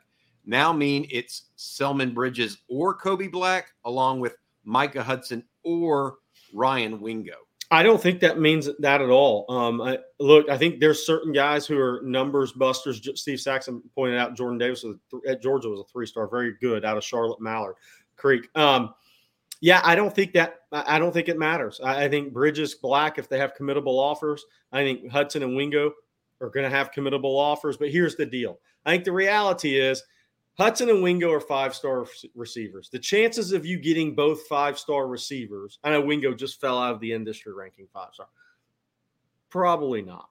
now mean it's Selman Bridges or Kobe Black, along with Micah Hudson or Ryan Wingo?
I don't think that means that at all. Um, I, look, I think there's certain guys who are numbers busters. Steve Saxon pointed out Jordan Davis was at Georgia was a three star, very good out of Charlotte Mallard Creek. Um, yeah, I don't think that. I don't think it matters. I, I think Bridges Black, if they have committable offers, I think Hudson and Wingo are going to have committable offers. But here's the deal: I think the reality is Hudson and Wingo are five star receivers. The chances of you getting both five star receivers, I know Wingo just fell out of the industry ranking five star. Probably not.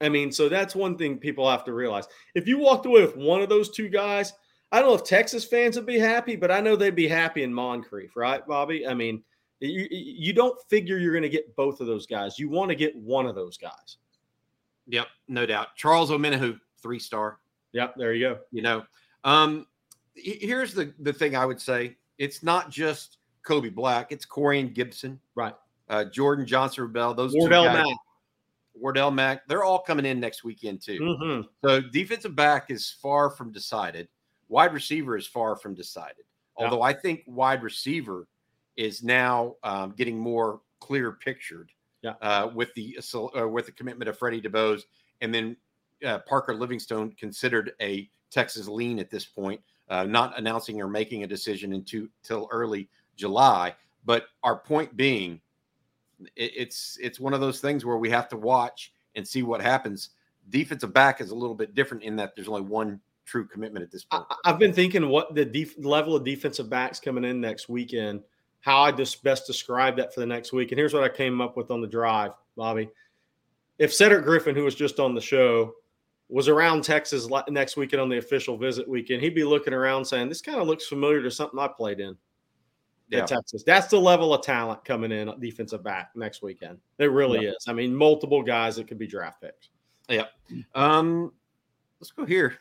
I mean, so that's one thing people have to realize. If you walked away with one of those two guys, I don't know if Texas fans would be happy, but I know they'd be happy in Moncrief, right, Bobby? I mean, you, you don't figure you're going to get both of those guys. You want to get one of those guys.
Yep, no doubt. Charles Omenihu, three star.
Yep, there you go.
You know, um, here's the the thing I would say: it's not just Kobe Black; it's Corey and Gibson,
Right.
uh, Jordan Johnson Rubel. Those
Wardell
two guys,
Mack.
Wardell Mack. They're all coming in next weekend too.
Mhm.
So defensive back is far from decided. Wide receiver is far from decided.
Yeah.
Although I think wide receiver is now um, getting more clear pictured.
Yeah.
Uh, with the uh, with the commitment of Freddie DeBose and then uh, Parker Livingstone considered a Texas lean at this point, uh, not announcing or making a decision until till early July. But our point being, it, it's it's one of those things where we have to watch and see what happens. Defensive back is a little bit different in that there's only one true commitment at this point.
I, I've been thinking what the def- level of defensive backs coming in next weekend, how I just best describe that for the next week. And here's what I came up with on the drive, Bobby. If Cedric Griffin, who was just on the show, was around Texas next weekend on the official visit weekend, he'd be looking around saying, "This kind of looks familiar to something I played in." at Texas. That's the level of talent coming in defensive back next weekend. It really is. I mean, multiple guys that could be draft picks.
Yeah. Um, let's go here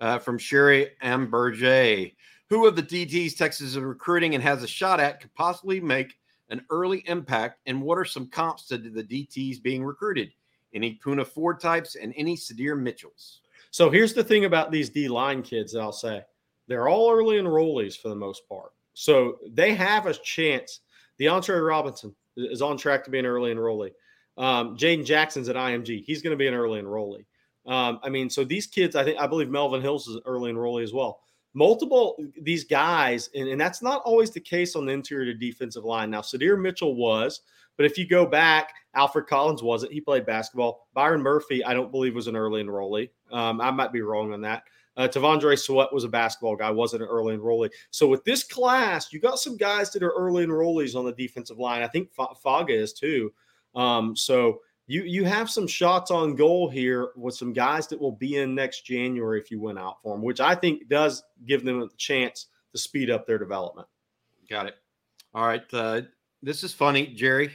uh, from Sherry Amberjay. Who of the DTs Texas is recruiting and has a shot at could possibly make an early impact? And what are some comps to the DTs being recruited? Any Poona Ford types and any Sydir Mitchells?
So here's the thing about these D line kids that I'll say they're all early enrollees for the most part. So they have a chance. DeAndre Robinson is on track to be an early enrollee. Um, Jaden Jackson's at IMG. He's going to be an early enrollee. Um, I mean, so these kids, I think, I believe Melvin Hills is early enrollee as well. Multiple these guys, and, and that's not always the case on the interior to defensive line. Now, Sydir Mitchell was, but if you go back, Alfred Collins wasn't. He played basketball. Byron Murphy, I don't believe, was an early enrollee. Um, I might be wrong on that. Uh, T'Vondre Sweat was a basketball guy, wasn't an early enrollee. So with this class, you got some guys that are early enrollees on the defensive line. I think F- Faga is too. Um, so you you have some shots on goal here with some guys that will be in next January if you went out for them, which I think does give them a chance to speed up their development.
Got it. All right. Uh, this is funny, Jerry,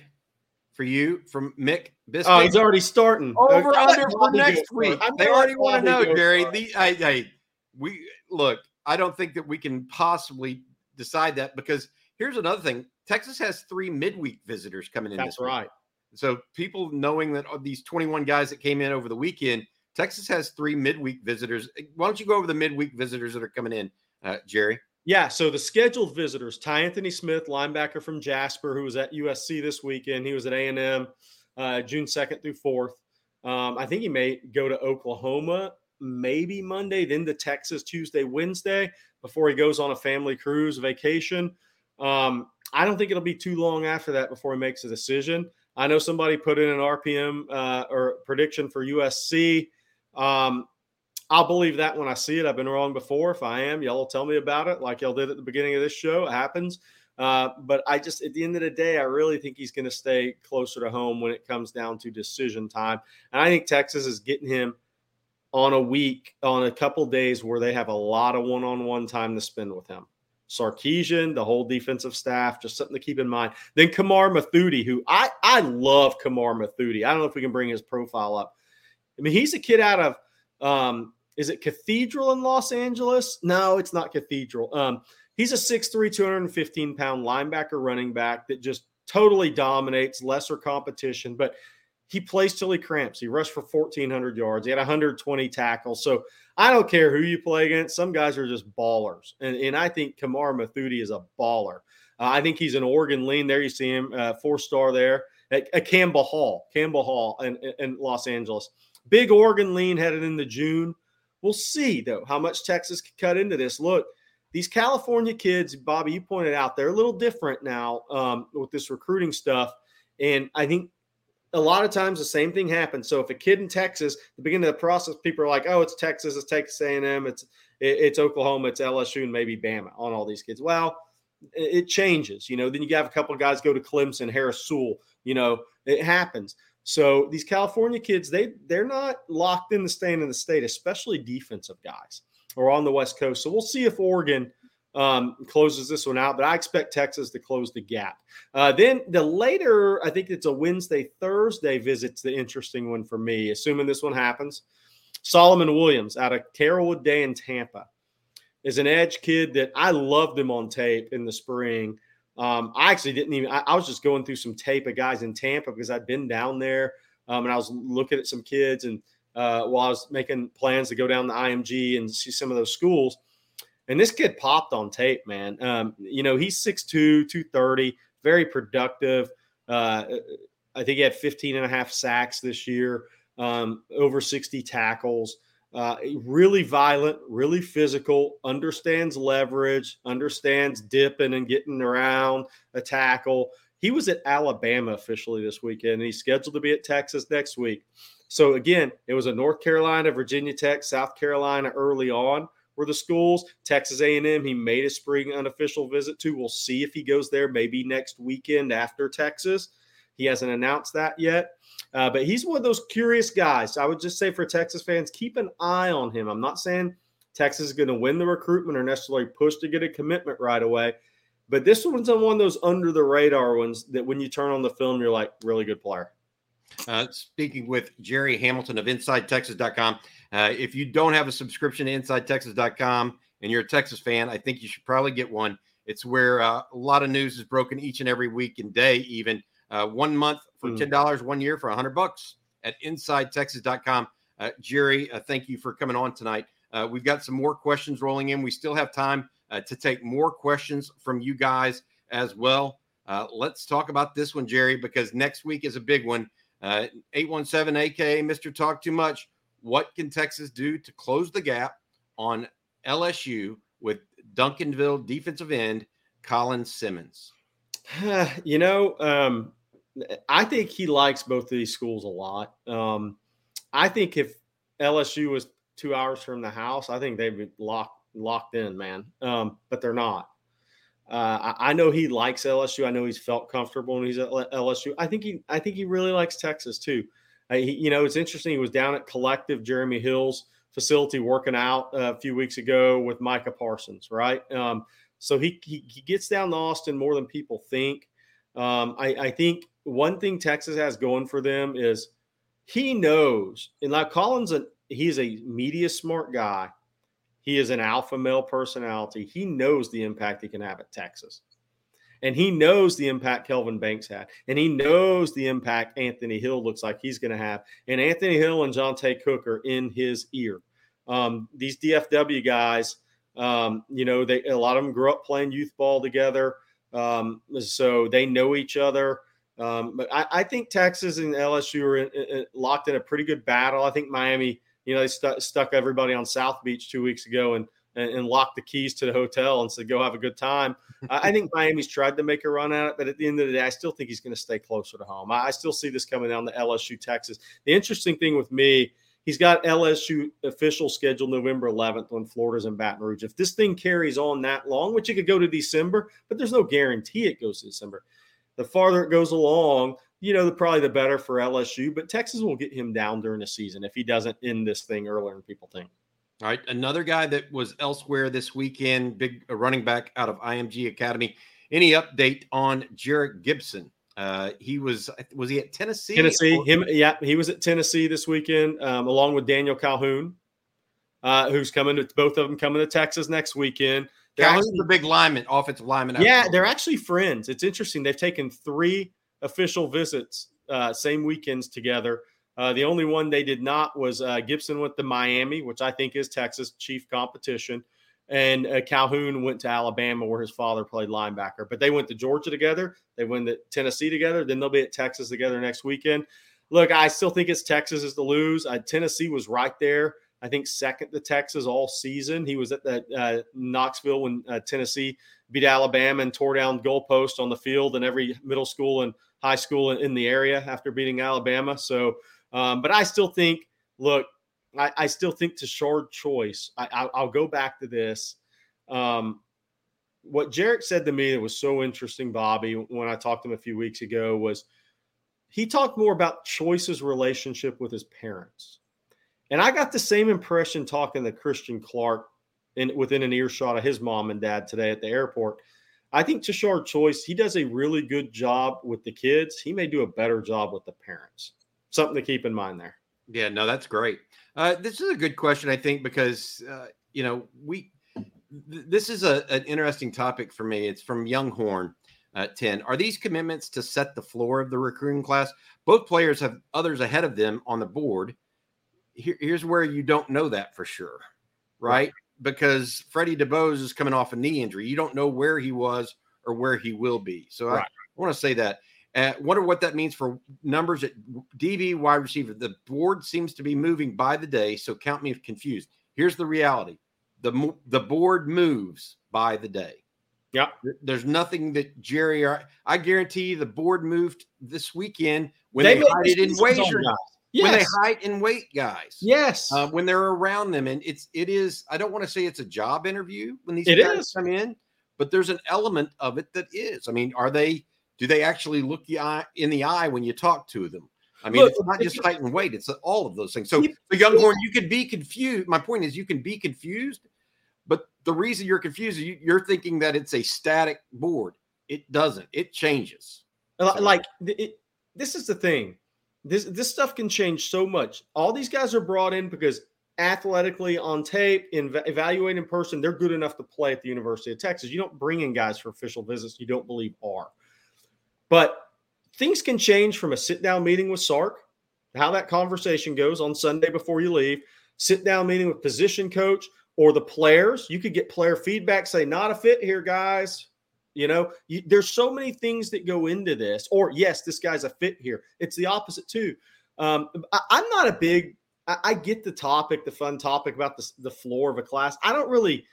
for you from Mick
Biscuit. Oh, he's already starting.
Over under for next week. They already want to know, Jerry. The I, I we look. I don't think that we can possibly decide that because here's another thing. Texas has three midweek visitors coming in.
That's right.
Week. So people knowing that these 21 guys that came in over the weekend, Texas has three midweek visitors. Why don't you go over the midweek visitors that are coming in, uh, Jerry?
Yeah, so the scheduled visitors: Ty Anthony Smith, linebacker from Jasper, who was at USC this weekend. He was at A and M uh, June second through fourth. Um, I think he may go to Oklahoma maybe Monday, then to Texas Tuesday, Wednesday before he goes on a family cruise vacation. Um, I don't think it'll be too long after that before he makes a decision. I know somebody put in an RPM uh, or prediction for USC. Um, I'll believe that when I see it. I've been wrong before. If I am, y'all will tell me about it, like y'all did at the beginning of this show. It happens. Uh, but I just, at the end of the day, I really think he's going to stay closer to home when it comes down to decision time. And I think Texas is getting him on a week, on a couple days where they have a lot of one on one time to spend with him. Sarkisian, the whole defensive staff, just something to keep in mind. Then Kamar Mothudi, who I I love Kamar Mothudi. I don't know if we can bring his profile up. I mean, he's a kid out of um, is it Cathedral in Los Angeles? No, it's not Cathedral. Um, he's a 6'3, 215 pound linebacker running back that just totally dominates, lesser competition, but he plays till he cramps. He rushed for 1,400 yards. He had 120 tackles. So I don't care who you play against. Some guys are just ballers. And, and I think Kamar Mothudi is a baller. Uh, I think he's an Oregon lean. There you see him, uh, four star there at, at, Campbell Hall, Campbell Hall in, in Los Angeles. Big Oregon lean headed into June. We'll see, though, how much Texas can cut into this. Look, these California kids, Bobby, you pointed out, they're a little different now um, with this recruiting stuff. And I think a lot of times the same thing happens. So if a kid in Texas, the beginning of the process, people are like, "Oh, it's Texas, it's Texas A&M, it's it's Oklahoma, it's LSU, and maybe Bama on all these kids." Well, it changes, you know. Then you have a couple of guys go to Clemson, Harris Sewell, you know, it happens. So these California kids, they they're not locked in the staying in the state, especially defensive guys or on the West Coast. So we'll see if Oregon um, closes this one out, but I expect Texas to close the gap. Uh, then the later, I think it's a Wednesday, Thursday visit's the interesting one for me, assuming this one happens. Solomon Williams out of Carrollwood Day in Tampa is an edge kid that I loved him on tape in the spring. Um, I actually didn't even, I, I, was just going through some tape of guys in Tampa because I'd been down there um, and I was looking at some kids and uh, while I was making plans to go down the IMG and see some of those schools – and this kid popped on tape, man. Um, you know, he's 6'2, 230, very productive. Uh, I think he had 15 and a half sacks this year, um, over 60 tackles. Uh, really violent, really physical, understands leverage, understands dipping and getting around a tackle. He was at Alabama officially this weekend, and he's scheduled to be at Texas next week. So again, it was a North Carolina, Virginia Tech, South Carolina early on were the schools. Texas A&M, he made a spring unofficial visit to. We'll see if he goes there maybe next weekend after Texas. He hasn't announced that yet. Uh, but he's one of those curious guys. I would just say for Texas fans, keep an eye on him. I'm not saying Texas is going to win the recruitment or necessarily push to get a commitment right away. But this one's on one of those under the radar ones that when you turn on the film, you're like, really good player.
Uh, speaking with Jerry Hamilton of InsideTexas.com. Uh, if you don't have a subscription to InsideTexas.com and you're a Texas fan, I think you should probably get one. It's where uh, a lot of news is broken each and every week and day, even uh, one month for
Mm.
ten dollars, one year for a hundred bucks at InsideTexas.com. Uh, Jerry, uh, thank you for coming on tonight. Uh, we've got some more questions rolling in. We still have time uh, to take more questions from you guys as well. Uh, let's talk about this one, Jerry, because next week is a big one. Uh, 817 AK, Mr. Talk Too Much. What can Texas do to close the gap on LSU with Duncanville defensive end Colin Simmons? *sighs*
you know, um, I think he likes both of these schools a lot. Um, I think if LSU was two hours from the house, I think they'd be locked locked in, man. Um, but they're not. Uh, I, know he likes LSU. I know he's felt comfortable when he's at LSU. I think he I think he really likes Texas too. Uh, he, you know, it's interesting. He was down at Collective Jeremy Hill's facility working out uh, a few weeks ago with Micah Parsons, right? Um, so he, he he gets down to Austin more than people think. Um, I, I think one thing Texas has going for them is he knows, and like Collins, a, he's a media smart guy. He is an alpha male personality. He knows the impact he can have at Texas. And he knows the impact Kelvin Banks had. And he knows the impact Anthony Hill looks like he's going to have. And Anthony Hill and Johntay Cook are in his ear. Um, these DFW guys, um, you know, they a lot of them grew up playing youth ball together. Um, so they know each other. Um, but I, I, think Texas and LSU are in, in, locked in a pretty good battle. I think Miami, you know, they stu- stuck everybody on South Beach two weeks ago and, and, and locked the keys to the hotel and said, go have a good time. I, I think Miami's tried to make a run at it, but at the end of the day, I still think he's going to stay closer to home. I, I still see this coming down to LSU, Texas. The interesting thing with me, he's got LSU official scheduled November 11th when Florida's in Baton Rouge. If this thing carries on that long, which it could go to December, but there's no guarantee it goes to December. The farther it goes along, you know, the, probably the better for LSU. But Texas will get him down during the season if he doesn't end this thing earlier than people think.
All right, another guy that was elsewhere this weekend, big running back out of IMG Academy. Any update on Jerrick Gibson? Uh, he was was he at Tennessee?
Tennessee, or- him, yeah, he was at Tennessee this weekend, um, along with Daniel Calhoun, uh, who's coming to both of them coming to Texas next weekend.
Calhoun's the big lineman, offensive lineman.
Yeah, they're actually friends. It's interesting. They've taken three official visits, uh, same weekends together. Uh, the only one they did not was uh, Gibson went to Miami, which I think is Texas chief competition, and uh, Calhoun went to Alabama, where his father played linebacker. But they went to Georgia together. They went to Tennessee together. Then they'll be at Texas together next weekend. Look, I still think it's Texas is to lose. Uh, Tennessee was right there. I think second to Texas all season. He was at the uh, Knoxville when uh, Tennessee beat Alabama and tore down goalposts on the field and every middle school and high school in, in the area after beating Alabama. So, um, but I still think, look, I, I still think to Tashard choice. I, will go back to this. Um, what Jerrick said to me that was so interesting, Bobby, when I talked to him a few weeks ago, was he talked more about Choice's relationship with his parents. And I got the same impression talking to Christian Clark in within an earshot of his mom and dad today at the airport. I think Tashard Choice, he does a really good job with the kids. He may do a better job with the parents. Something to keep in mind there.
Yeah, no, that's great. Uh, this is a good question, I think, because uh, you know we. Th- this is a, an interesting topic for me. It's from Young Horn. Uh, 10. Are these commitments to set the floor of the recruiting class? Both players have others ahead of them on the board. Here, here's where you don't know that for sure, right? Because Freddie DeBose is coming off a knee injury. You don't know where he was or where he will be. So right. I, I want to say that. Uh, wonder what that means for numbers at DB wide receiver. The board seems to be moving by the day, so count me if confused. Here's the reality: the the board moves by the day.
Yeah,
there's nothing that Jerry. I guarantee you, the board moved this weekend when they, they height in wager. Yes. When they height and weight guys.
Yes.
Uh, when they're around them, and it's it is. I don't want to say it's a job interview when these
it
guys
is.
come in, but there's an element of it that is. I mean, are they? Do they actually look the eye in the eye when you talk to them? I mean, Look, it's not just height and weight; it's all of those things. So, the young horn, you could be confused. My point is, you can be confused, But the reason you're confused is you, you're thinking that it's a static board. It doesn't. It changes.
Like it, this is the thing. This this stuff can change so much. All these guys are brought in because athletically on tape, in evaluate in person, they're good enough to play at the University of Texas. You don't bring in guys for official visits you don't believe are. But things can change from a sit down meeting with Sark, how that conversation goes on Sunday before you leave, sit down meeting with position coach or the players. You could get player feedback, say, not a fit here, guys. You know, you, there's so many things that go into this. Or, yes, this guy's a fit here. It's the opposite, too. Um, I, am not a big, I, I, get the topic, the fun topic about the, the floor of a class. I don't really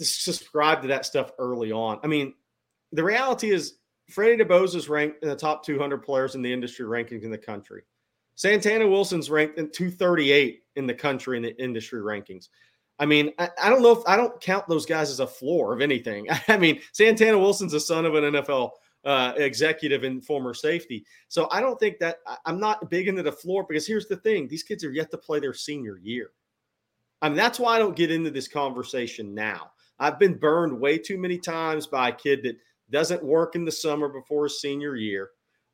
subscribe to that stuff early on. I mean, the reality is Freddie DeBose is ranked in the top 200 players in the industry rankings in the country. Santana Wilson's ranked in 238 in the country in the industry rankings. I mean, I, I, don't know if I don't count those guys as a floor of anything. *laughs* I mean, Santana Wilson's a son of an NFL uh, executive and former safety. So I don't think that I'm not big into the floor because here's the thing these kids are yet to play their senior year. I mean, that's why I don't get into this conversation now. I've been burned way too many times by a kid that doesn't work in the summer before his senior year,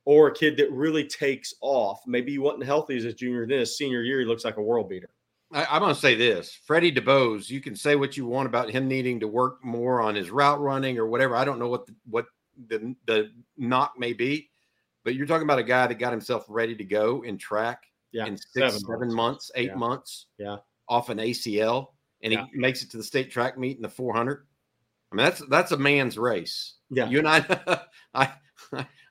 or a kid that really takes off. Maybe he wasn't healthy as a junior, then his senior year, he looks like a world beater.
I, am going to say this Freddie DeBose, you can say what you want about him needing to work more on his route running or whatever. I don't know what the, what the, the knock may be, but you're talking about a guy that got himself ready to go in track yeah, in six, seven, seven months. months, eight
yeah.
months,
yeah,
off an ACL, and yeah. he makes it to the state track meet in the 400. I mean, that's that's a man's race.
Yeah,
you and I, *laughs* I,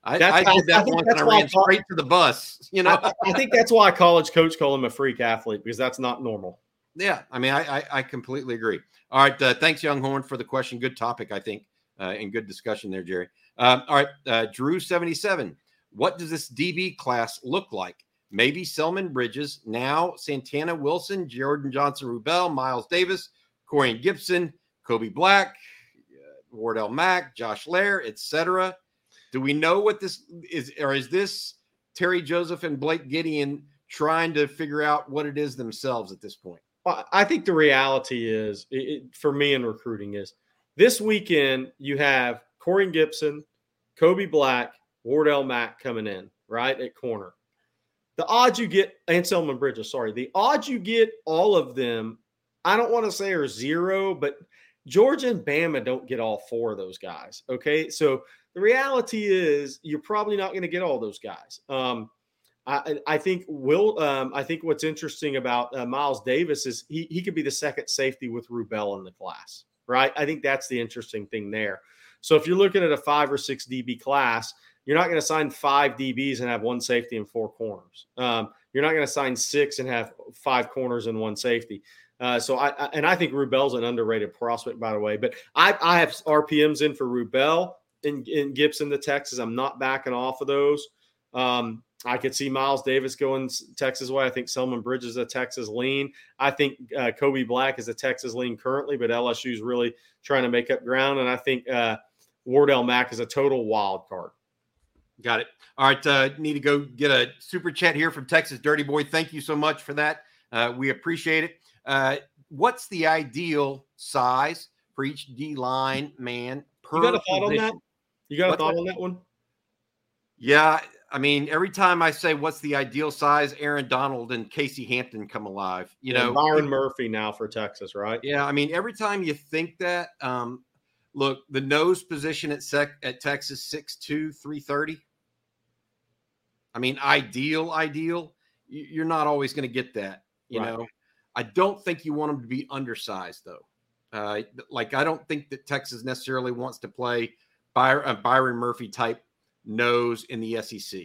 I, I, did that I once and I ran straight to the bus. You know,
I, I, think that's why college coach call him a freak athlete because that's not normal.
Yeah, I mean, I I, completely agree. All right, uh, thanks, Young Horn, for the question. Good topic, I think, uh, and good discussion there, Jerry. Um, all right, uh, Drew seventy seven. What does this DB class look like? Maybe Selman Bridges, now Santana Wilson, Jordan Johnson Rubel, Miles Davis, Corian Gibson, Kobe Black, uh, Wardell Mack, Josh Lair, etc. Do we know what this is, or is this Terry Joseph and Blake Gideon trying to figure out what it is themselves at this point?
Well, I think the reality is, it, for me in recruiting, is this weekend you have Corey Gibson, Kobe Black, Wardell Mack coming in right at corner. The odds you get, and Selman Bridges, sorry, the odds you get all of them, I don't want to say are zero, but Georgia and Bama don't get all four of those guys. Okay. So the reality is you're probably not going to get all those guys. Um, I, I, think Will. Um, I think what's interesting about uh, Miles Davis is he he could be the second safety with Rubel in the class, right? I think that's the interesting thing there. So if you're looking at a five or six DB class, you're not going to sign five DBs and have one safety and four corners. Um, you're not going to sign six and have five corners and one safety. Uh, so I, I, and I think Rubel's an underrated prospect, by the way. But I, I have RPMs in for Rubel in, in Gibson to Texas. I'm not backing off of those. Um, I could see Miles Davis going Texas way. I think Selman Bridges is a Texas lean. I think uh, Kobe Black is a Texas lean currently, but LSU is really trying to make up ground. And I think uh, Wardell Mack is a total wild card.
Got it. All right. Uh, need to go get a super chat here from Texas Dirty Boy. Thank you so much for that. Uh, we appreciate it. Uh, what's the ideal size for each D line man per?
You got a thought position? on that? You got a thought on that one?
Yeah, I mean, every time I say what's the ideal size, Aaron Donald and Casey Hampton come alive. You know,
Byron Murphy now for Texas, right?
Yeah, I mean, every time you think that, um, look, the nose position at sec at Texas 6'2", 330. I mean, ideal, ideal. You're not always going to get that. You right. know, I don't think you want them to be undersized though. Uh, like I don't think that Texas necessarily wants to play Byron, uh, Byron Murphy type nose in the SEC,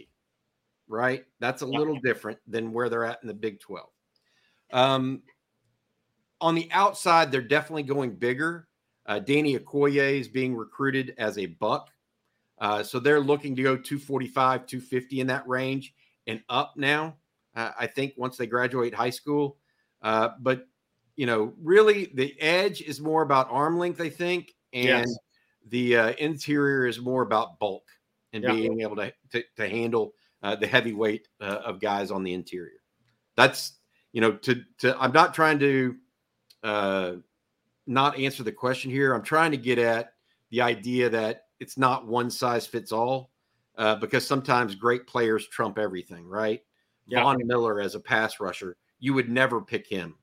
right? That's a little different than where they're at in the Big 12. Um, on the outside, they're definitely going bigger. Uh, Danny Okoye is being recruited as a buck. Uh, so they're looking to go 245, 250 in that range and up now. Uh, I think once they graduate high school. Uh, but, you know, really the edge is more about arm length, I think. And yes. The uh, interior is more about bulk and yeah. being able to to, to handle uh, the heavy weight uh, of guys on the interior. That's you know to to I'm not trying to uh, not answer the question here. I'm trying to get at the idea that it's not one size fits all uh, because sometimes great players trump everything, right? Yeah. Von Miller as a pass rusher, you would never pick him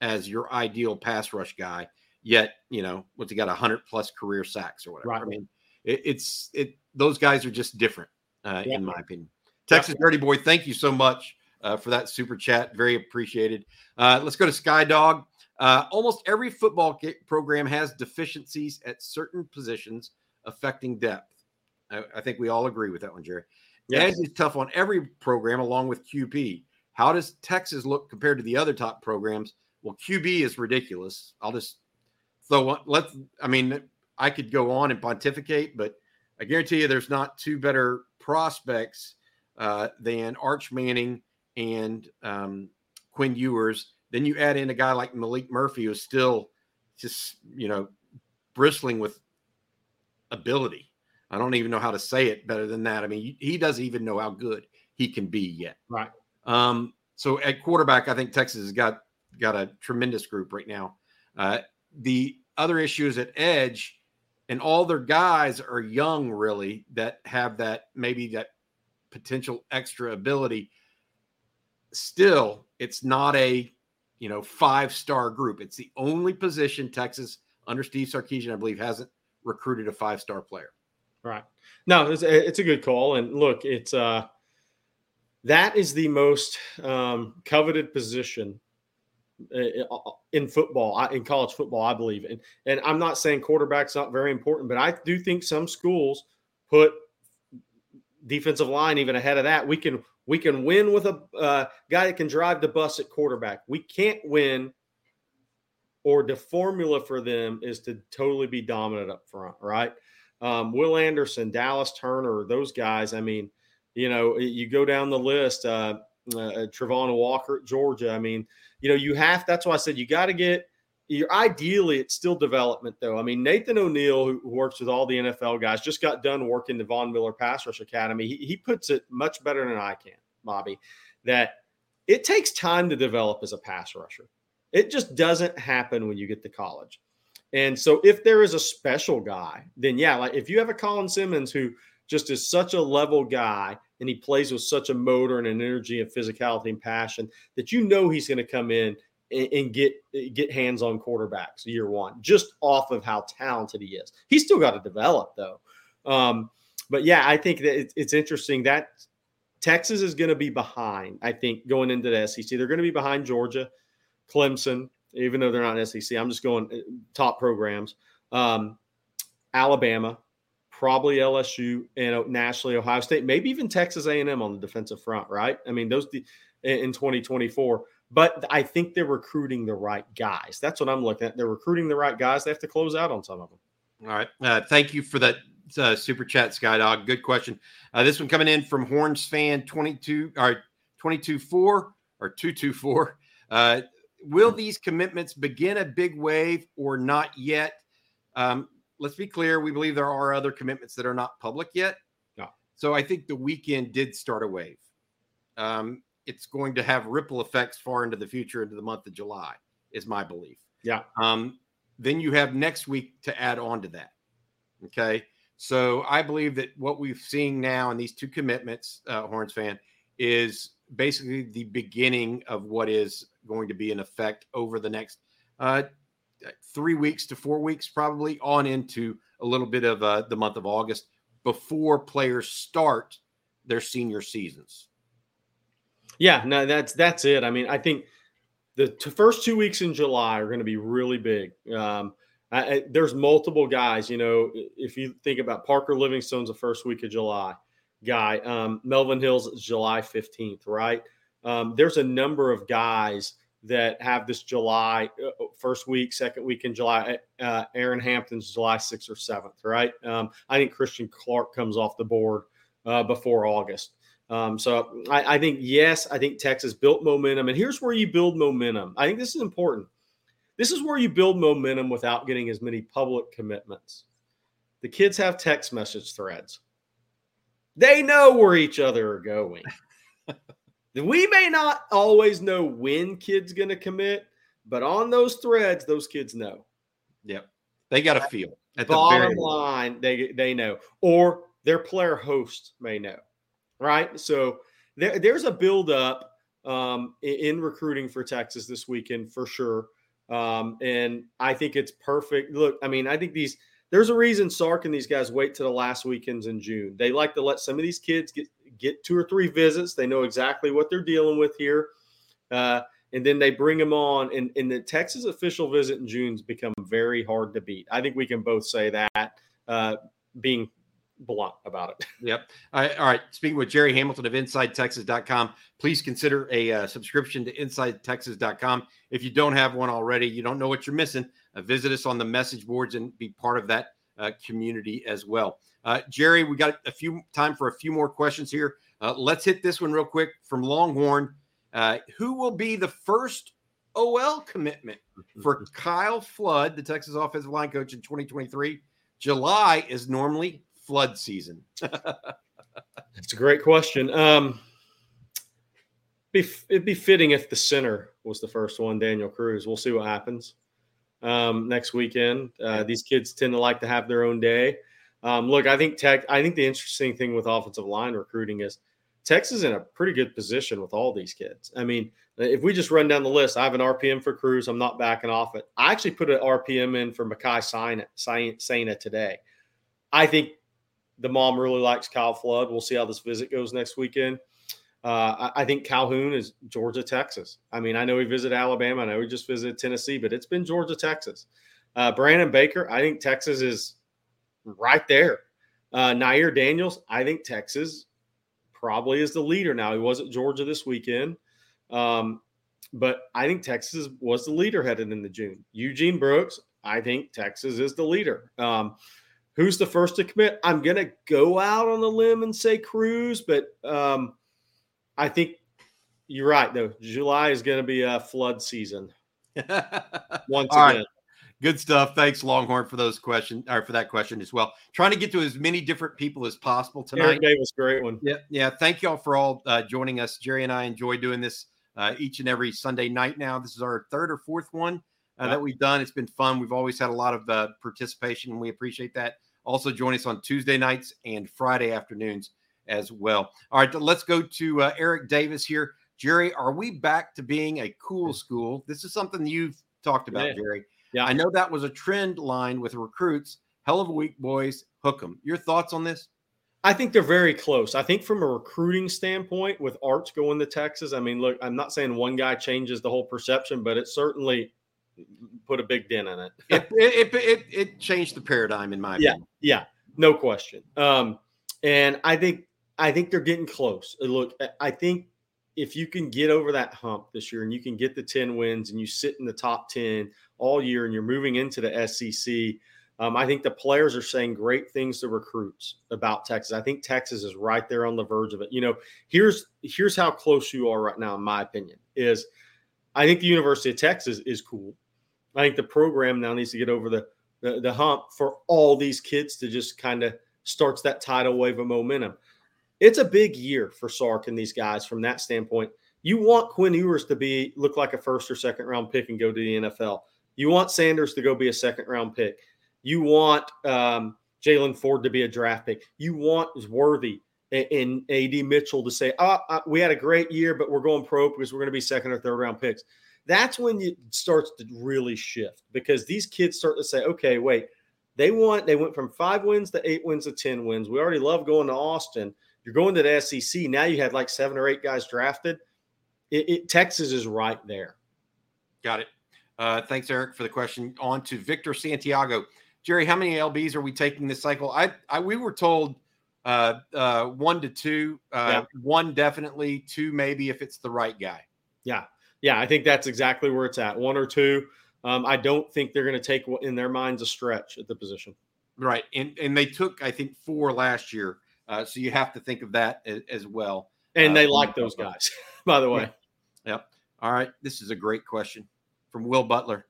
as your ideal pass rush guy. Yet, you know, what's he got a hundred plus career sacks or whatever. Right. I mean, it, it's it. Those guys are just different, uh, yeah. in my opinion. Texas Dirty Boy, thank you so much uh, for that super chat. Very appreciated. Uh, let's go to Sky Dog. Uh, almost every football program has deficiencies at certain positions affecting depth. I, I think we all agree with that one, Jerry. Yes. Edge is tough on every program along with QB. How does Texas look compared to the other top programs? Well, QB is ridiculous. I'll just throw let's I mean, I could go on and pontificate, but I guarantee you there's not two better prospects uh, than Arch Manning and um, Quinn Ewers. Then you add in a guy like Maalik Murphy, who's still just, you know, bristling with ability. I don't even know how to say it better than that. I mean, he doesn't even know how good he can be yet.
Right.
Um, so at quarterback, I think Texas has got got a tremendous group right now. Uh, the other issue is at edge, and all their guys are young, really, that have that maybe that potential extra ability. Still, it's not a you know five star group. It's the only position Texas under Steve Sarkisian, I believe, hasn't recruited a five star player.
Right. No, it's a, it's a good call. And look, it's uh, that is the most um, coveted position in football, in college football, I believe. And and I'm not saying quarterback's not very important, but I do think some schools put defensive line even ahead of that. We can we can win with a uh, guy that can drive the bus at quarterback. We can't win or the formula for them is to totally be dominant up front, right? Um, Will Anderson, Dallas Turner, those guys. I mean, you know, you go down the list. Uh, uh, Travon Walker at Georgia. I mean, you know, you have. That's why I said you got to get. You're ideally, it's still development though. I mean, Nathan O'Neill, who works with all the NFL guys, just got done working the Von Miller Pass Rush Academy. He, he puts it much better than I can, Bobby. That it takes time to develop as a pass rusher. It just doesn't happen when you get to college. And so if there is a special guy, then yeah, like if you have a Colin Simmons who just is such a level guy and he plays with such a motor and an energy and physicality and passion that you know he's going to come in and, and, get get hands on quarterbacks year one, just off of how talented he is. He's still got to develop though. Um, but yeah, I think that it's, it's interesting that Texas is going to be behind. I think going into the SEC, they're going to be behind Georgia, Clemson, even though they're not SEC. I'm just going uh, top programs. Um, Alabama, probably LSU, and nationally Ohio State, maybe even Texas A&M on the defensive front. Right? I mean, those in 2024. But I think they're recruiting the right guys. That's what I'm looking at. They're recruiting the right guys. They have to close out on some of them.
All right. Uh, thank you for that uh, super chat, Skydog. Good question. Uh, this one coming in from Horns fan 22 or 22 4 or 224. Uh, will these commitments begin a big wave or not yet? Um, let's be clear. We believe there are other commitments that are not public yet.
No.
So I think the weekend did start a wave. Um, it's going to have ripple effects far into the future, into the month of July, is my belief.
Yeah.
Um, then you have next week to add on to that. Okay. So I believe that what we've seen now in these two commitments, uh, Horns fan, is basically the beginning of what is going to be in effect over the next uh, three weeks to four weeks, probably on into a little bit of uh, the month of August before players start their senior seasons.
Yeah, no, that's that's it. I mean, I think the t- first two weeks in July are going to be really big. Um, I, I, there's multiple guys. You know, if you think about Parker Livingstone's the first week of July guy. Um, Melvin Hills July 15th, right? Um, there's a number of guys that have this July uh, uh, first week, second week in July. Uh, Aaron Hampton's July 6th or 7th, right? Um, I think Christian Clark comes off the board uh, before August. Um, so I, I, think, yes, I think Texas built momentum. And here's where you build momentum. I think this is important. This is where you build momentum without getting as many public commitments. The kids have text message threads. They know where each other are going. *laughs* we may not always know when kids going to commit, but on those threads, those kids know.
Yep. They got a feel. At the
Bottom line, they they know, or their player host may know, right? So there, there's a buildup um, in, in recruiting for Texas this weekend for sure, um, and I think it's perfect. Look, I mean, I think these there's a reason Sark and these guys wait to the last weekends in June. They like to let some of these kids get get two or three visits. They know exactly what they're dealing with here. Uh, and then they bring them on. And, and the Texas official visit in June's become very hard to beat. I think we can both say that, uh, being blunt about it. *laughs*
Yep. All right, all right. Speaking with Jerry Hamilton of InsideTexas.com, please consider a uh, subscription to InsideTexas.com. If you don't have one already, you don't know what you're missing. Uh, visit us on the message boards and be part of that uh, community as well. Uh, Jerry, we got a few time for a few more questions here. Uh, let's hit this one real quick from Longhorn. Uh, who will be the first OL commitment *laughs* for Kyle Flood, the Texas offensive line coach in 2023? July is normally flood season. *laughs*
That's a great question. Um, it'd be fitting if the center was the first one, Daniel Cruz. We'll see what happens um, next weekend. Uh, these kids tend to like to have their own day. Um, look, I think Tech. I think the interesting thing with offensive line recruiting is Texas is in a pretty good position with all these kids. I mean, if we just run down the list, I have an RPM for Cruz. I'm not backing off it. I actually put an RPM in for Makai Saina today. I think the mom really likes Kyle Flood. We'll see how this visit goes next weekend. Uh, I, I, think Calhoun is Georgia, Texas. I mean, I know he visited Alabama. I know he just visited Tennessee, but it's been Georgia, Texas. Uh, Brandon Baker, I think Texas is right there. Uh, Nair Daniels, I think Texas probably is the leader now. He was at Georgia this weekend. Um, but I think Texas was the leader headed into June. Eugene Brooks, I think Texas is the leader. Um, who's the first to commit? I'm going to go out on the limb and say Cruz, but um, I think you're right, though. July is going to be a flood season. *laughs*
Once All again. Right. Good stuff. Thanks, Longhorn, for those questions or for that question as well. Trying to get to as many different people as possible tonight.
Eric Davis, great one.
Yeah, yeah. Thank you all for all uh, joining us. Jerry and I enjoy doing this uh, each and every Sunday night. Now, this is our third or fourth one uh, that we've done. It's been fun. We've always had a lot of uh, participation, and we appreciate that. Also, join us on Tuesday nights and Friday afternoons as well. All right, let's go to uh, Eric Davis here. Jerry, are we back to being a cool school? This is something you've talked about, yeah. Jerry. Yeah, I know that was a trend line with recruits. Hell of a week, boys. Hook them. Your thoughts on this?
I think they're very close. I think from a recruiting standpoint, with Arch going to Texas, I mean, look, I'm not saying one guy changes the whole perception, but it certainly put a big dent in it.
it, it, it, it, changed the paradigm, in my
yeah,
opinion.
Yeah, no question. Um, and I think I think they're getting close. Look, I think if you can get over that hump this year and you can get the 10 wins and you sit in the top 10 all year and you're moving into the SEC, um, I think the players are saying great things to recruits about Texas. I think Texas is right there on the verge of it. You know, here's here's how close you are right now, in my opinion, is I think the University of Texas is cool. I think the program now needs to get over the the, the hump for all these kids to just kind of starts that tidal wave of momentum it's a big year for Sark and these guys from that standpoint. You want Quinn Ewers to be look like a first or second round pick and go to the NFL. You want Sanders to go be a second round pick. You want um, Jaylan Ford to be a draft pick. You want Worthy and, AD Mitchell to say, oh, we had a great year, but we're going pro because we're going to be second or third round picks. That's when it starts to really shift because these kids start to say, okay, wait, they want they went from five wins to eight wins to 10 wins. We already love going to Austin. You're going to the SEC. Now you had like seven or eight guys drafted. It, it, Texas is right there.
Got it. Uh, thanks, Eric, for the question. On to Victor Santiago. Jerry, how many LBs are we taking this cycle? I, I we were told uh, uh, one to two, uh, yeah. one definitely, two maybe if it's the right guy.
Yeah, yeah, I think that's exactly where it's at. One or two. Um, I don't think they're going to take in their minds a stretch at the position.
Right, and and they took I think four last year. Uh, so you have to think of that as, as well.
And uh, they like those guys, *laughs* by the way.
Yeah. Yep. All right. This is a great question from Will Butler.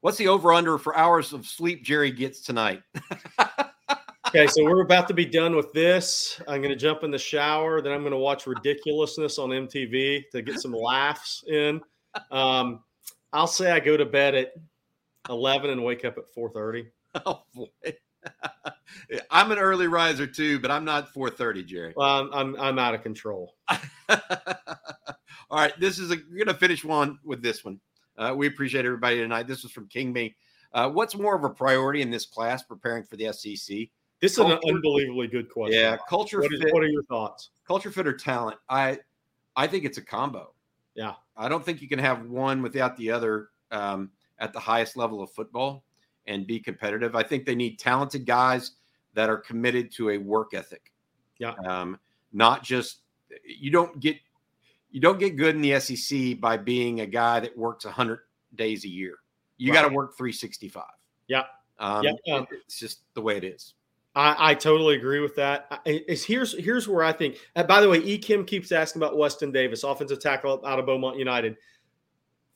What's the over under for hours of sleep Jerry gets tonight? *laughs*
okay, so we're about to be done with this. I'm going to jump in the shower. Then I'm going to watch Ridiculousness on MTV to get some laughs in. Um, I'll say I go to bed at 11 and wake up at 4:30. *laughs*
Oh boy. *laughs* I'm an early riser too, but I'm not 4:30, Jerry.
Well, I'm I'm, I'm out of control. *laughs*
All right, this is a we're gonna finish one with this one. Uh, we appreciate everybody tonight. This was from King Me. Uh, what's more of a priority in this class preparing for the SEC?
This is an unbelievably good question.
Yeah, culture
What, is,
fit.
what are your thoughts?
culture fit or talent i i think it's a combo
Yeah.
i don't think you can have one without the other um, at the highest level of football and be competitive i think they need talented guys that are committed to a work ethic
Yeah.
um, not just you don't get you don't get good in the sec by being a guy that works 100 days a year you got to work 365
Yeah.
um,
Yeah.
it- it's just the way it is
I, I totally agree with that. I- It's here's here's where I think. By the way, E. Kim keeps asking about Weston Davis, offensive tackle out of Beaumont United.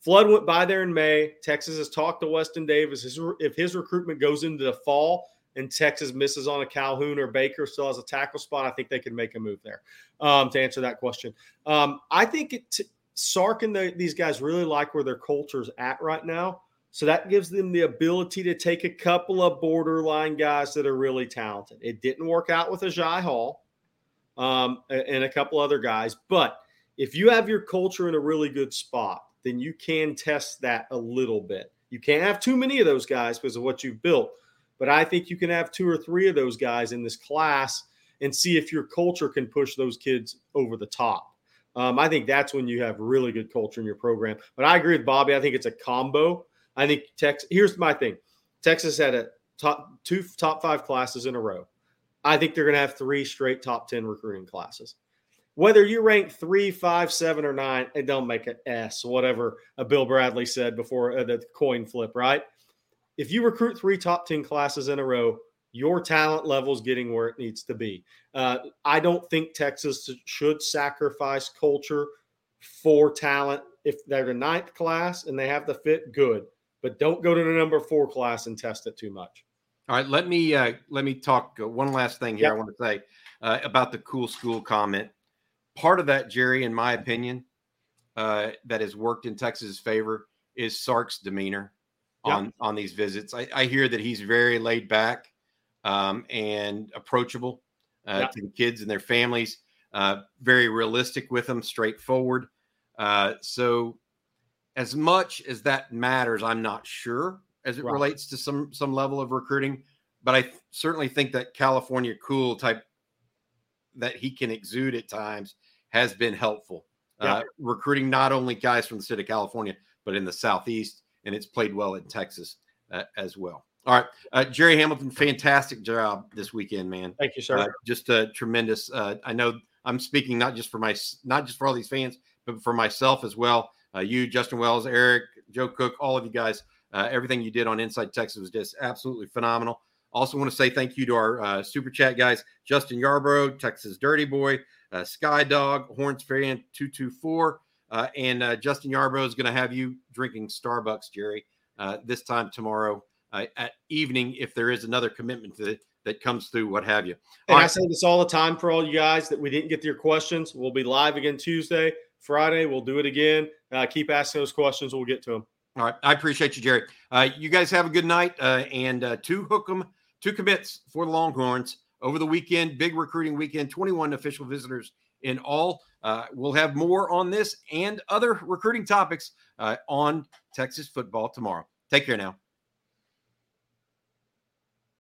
Flood went by there in May. Texas has talked to Weston Davis. If his recruitment goes into the fall and Texas misses on a Calhoun or Baker still has a tackle spot, I think they can make a move there. Um, to answer that question, um, I think it, Sark and the, these guys really like where their culture's at right now. So that gives them the ability to take a couple of borderline guys that are really talented. It didn't work out with Ajay Hall um, and a couple other guys, but if you have your culture in a really good spot, then you can test that a little bit. You can't have too many of those guys because of what you've built, but I think you can have two or three of those guys in this class and see if your culture can push those kids over the top. Um, I think that's when you have really good culture in your program. But I agree with Bobby. I think it's a combo. I think Texas. Here's my thing: Texas had a top two top five classes in a row. I think they're going to have three straight top ten recruiting classes. Whether you rank three, five, seven, or nine, it don't make an S. Whatever uh, Bill Bradley said before uh, the coin flip, right? If you recruit three top ten classes in a row, your talent level is getting where it needs to be. Uh, I don't think Texas should sacrifice culture for talent. If they're the ninth class and they have the fit, good but don't go to the number four class and test it too much.
All right, let me uh, let me talk uh, one last thing here.
Yep.
I want to say uh, about the cool school comment. Part of that, Jerry, in my opinion, uh, that has worked in Texas's favor is Sark's demeanor on on these visits. I, I hear that he's very laid back um, and approachable uh, to the kids and their families. Uh, very realistic with them, straightforward. Uh, so, as much as that matters, I'm not sure as it
Right.
relates to some some level of recruiting. But I th- certainly think that California cool type that he can exude at times has been helpful.
Yeah.
Uh, recruiting not only guys from the state of California, but in the southeast, and it's played well in Texas uh, as well. All right, uh, Jerry Hamilton, fantastic job this weekend, man.
Thank you, sir.
Uh, just a tremendous. Uh, I know I'm speaking not just for my not just for all these fans, but for myself as well. Uh, you, Justin Wells, Eric, Joe Cook, all of you guys. Uh, everything you did on Inside Texas was just absolutely phenomenal. Also, want to say thank you to our uh, super chat guys: Justin Yarbrough, Texas Dirty Boy, uh, Sky Dog, Horns Fan two two four, uh, and uh, Justin Yarbrough is going to have you drinking Starbucks, Jerry, uh, this time tomorrow uh, at evening if there is another commitment that that comes through, what have you.
and
All
I say this all the time for all you guys that we didn't get to your questions. We'll be live again Tuesday, Friday. We'll do it again. Uh, keep asking those questions. We'll get to them.
All right. I appreciate you, Jerry. Uh, you guys have a good night. Uh, and uh, two hook 'em, two commits for the Longhorns over the weekend. Big recruiting weekend. 21 official visitors in all. Uh, we'll have more on this and other recruiting topics uh, on Texas football tomorrow. Take care now.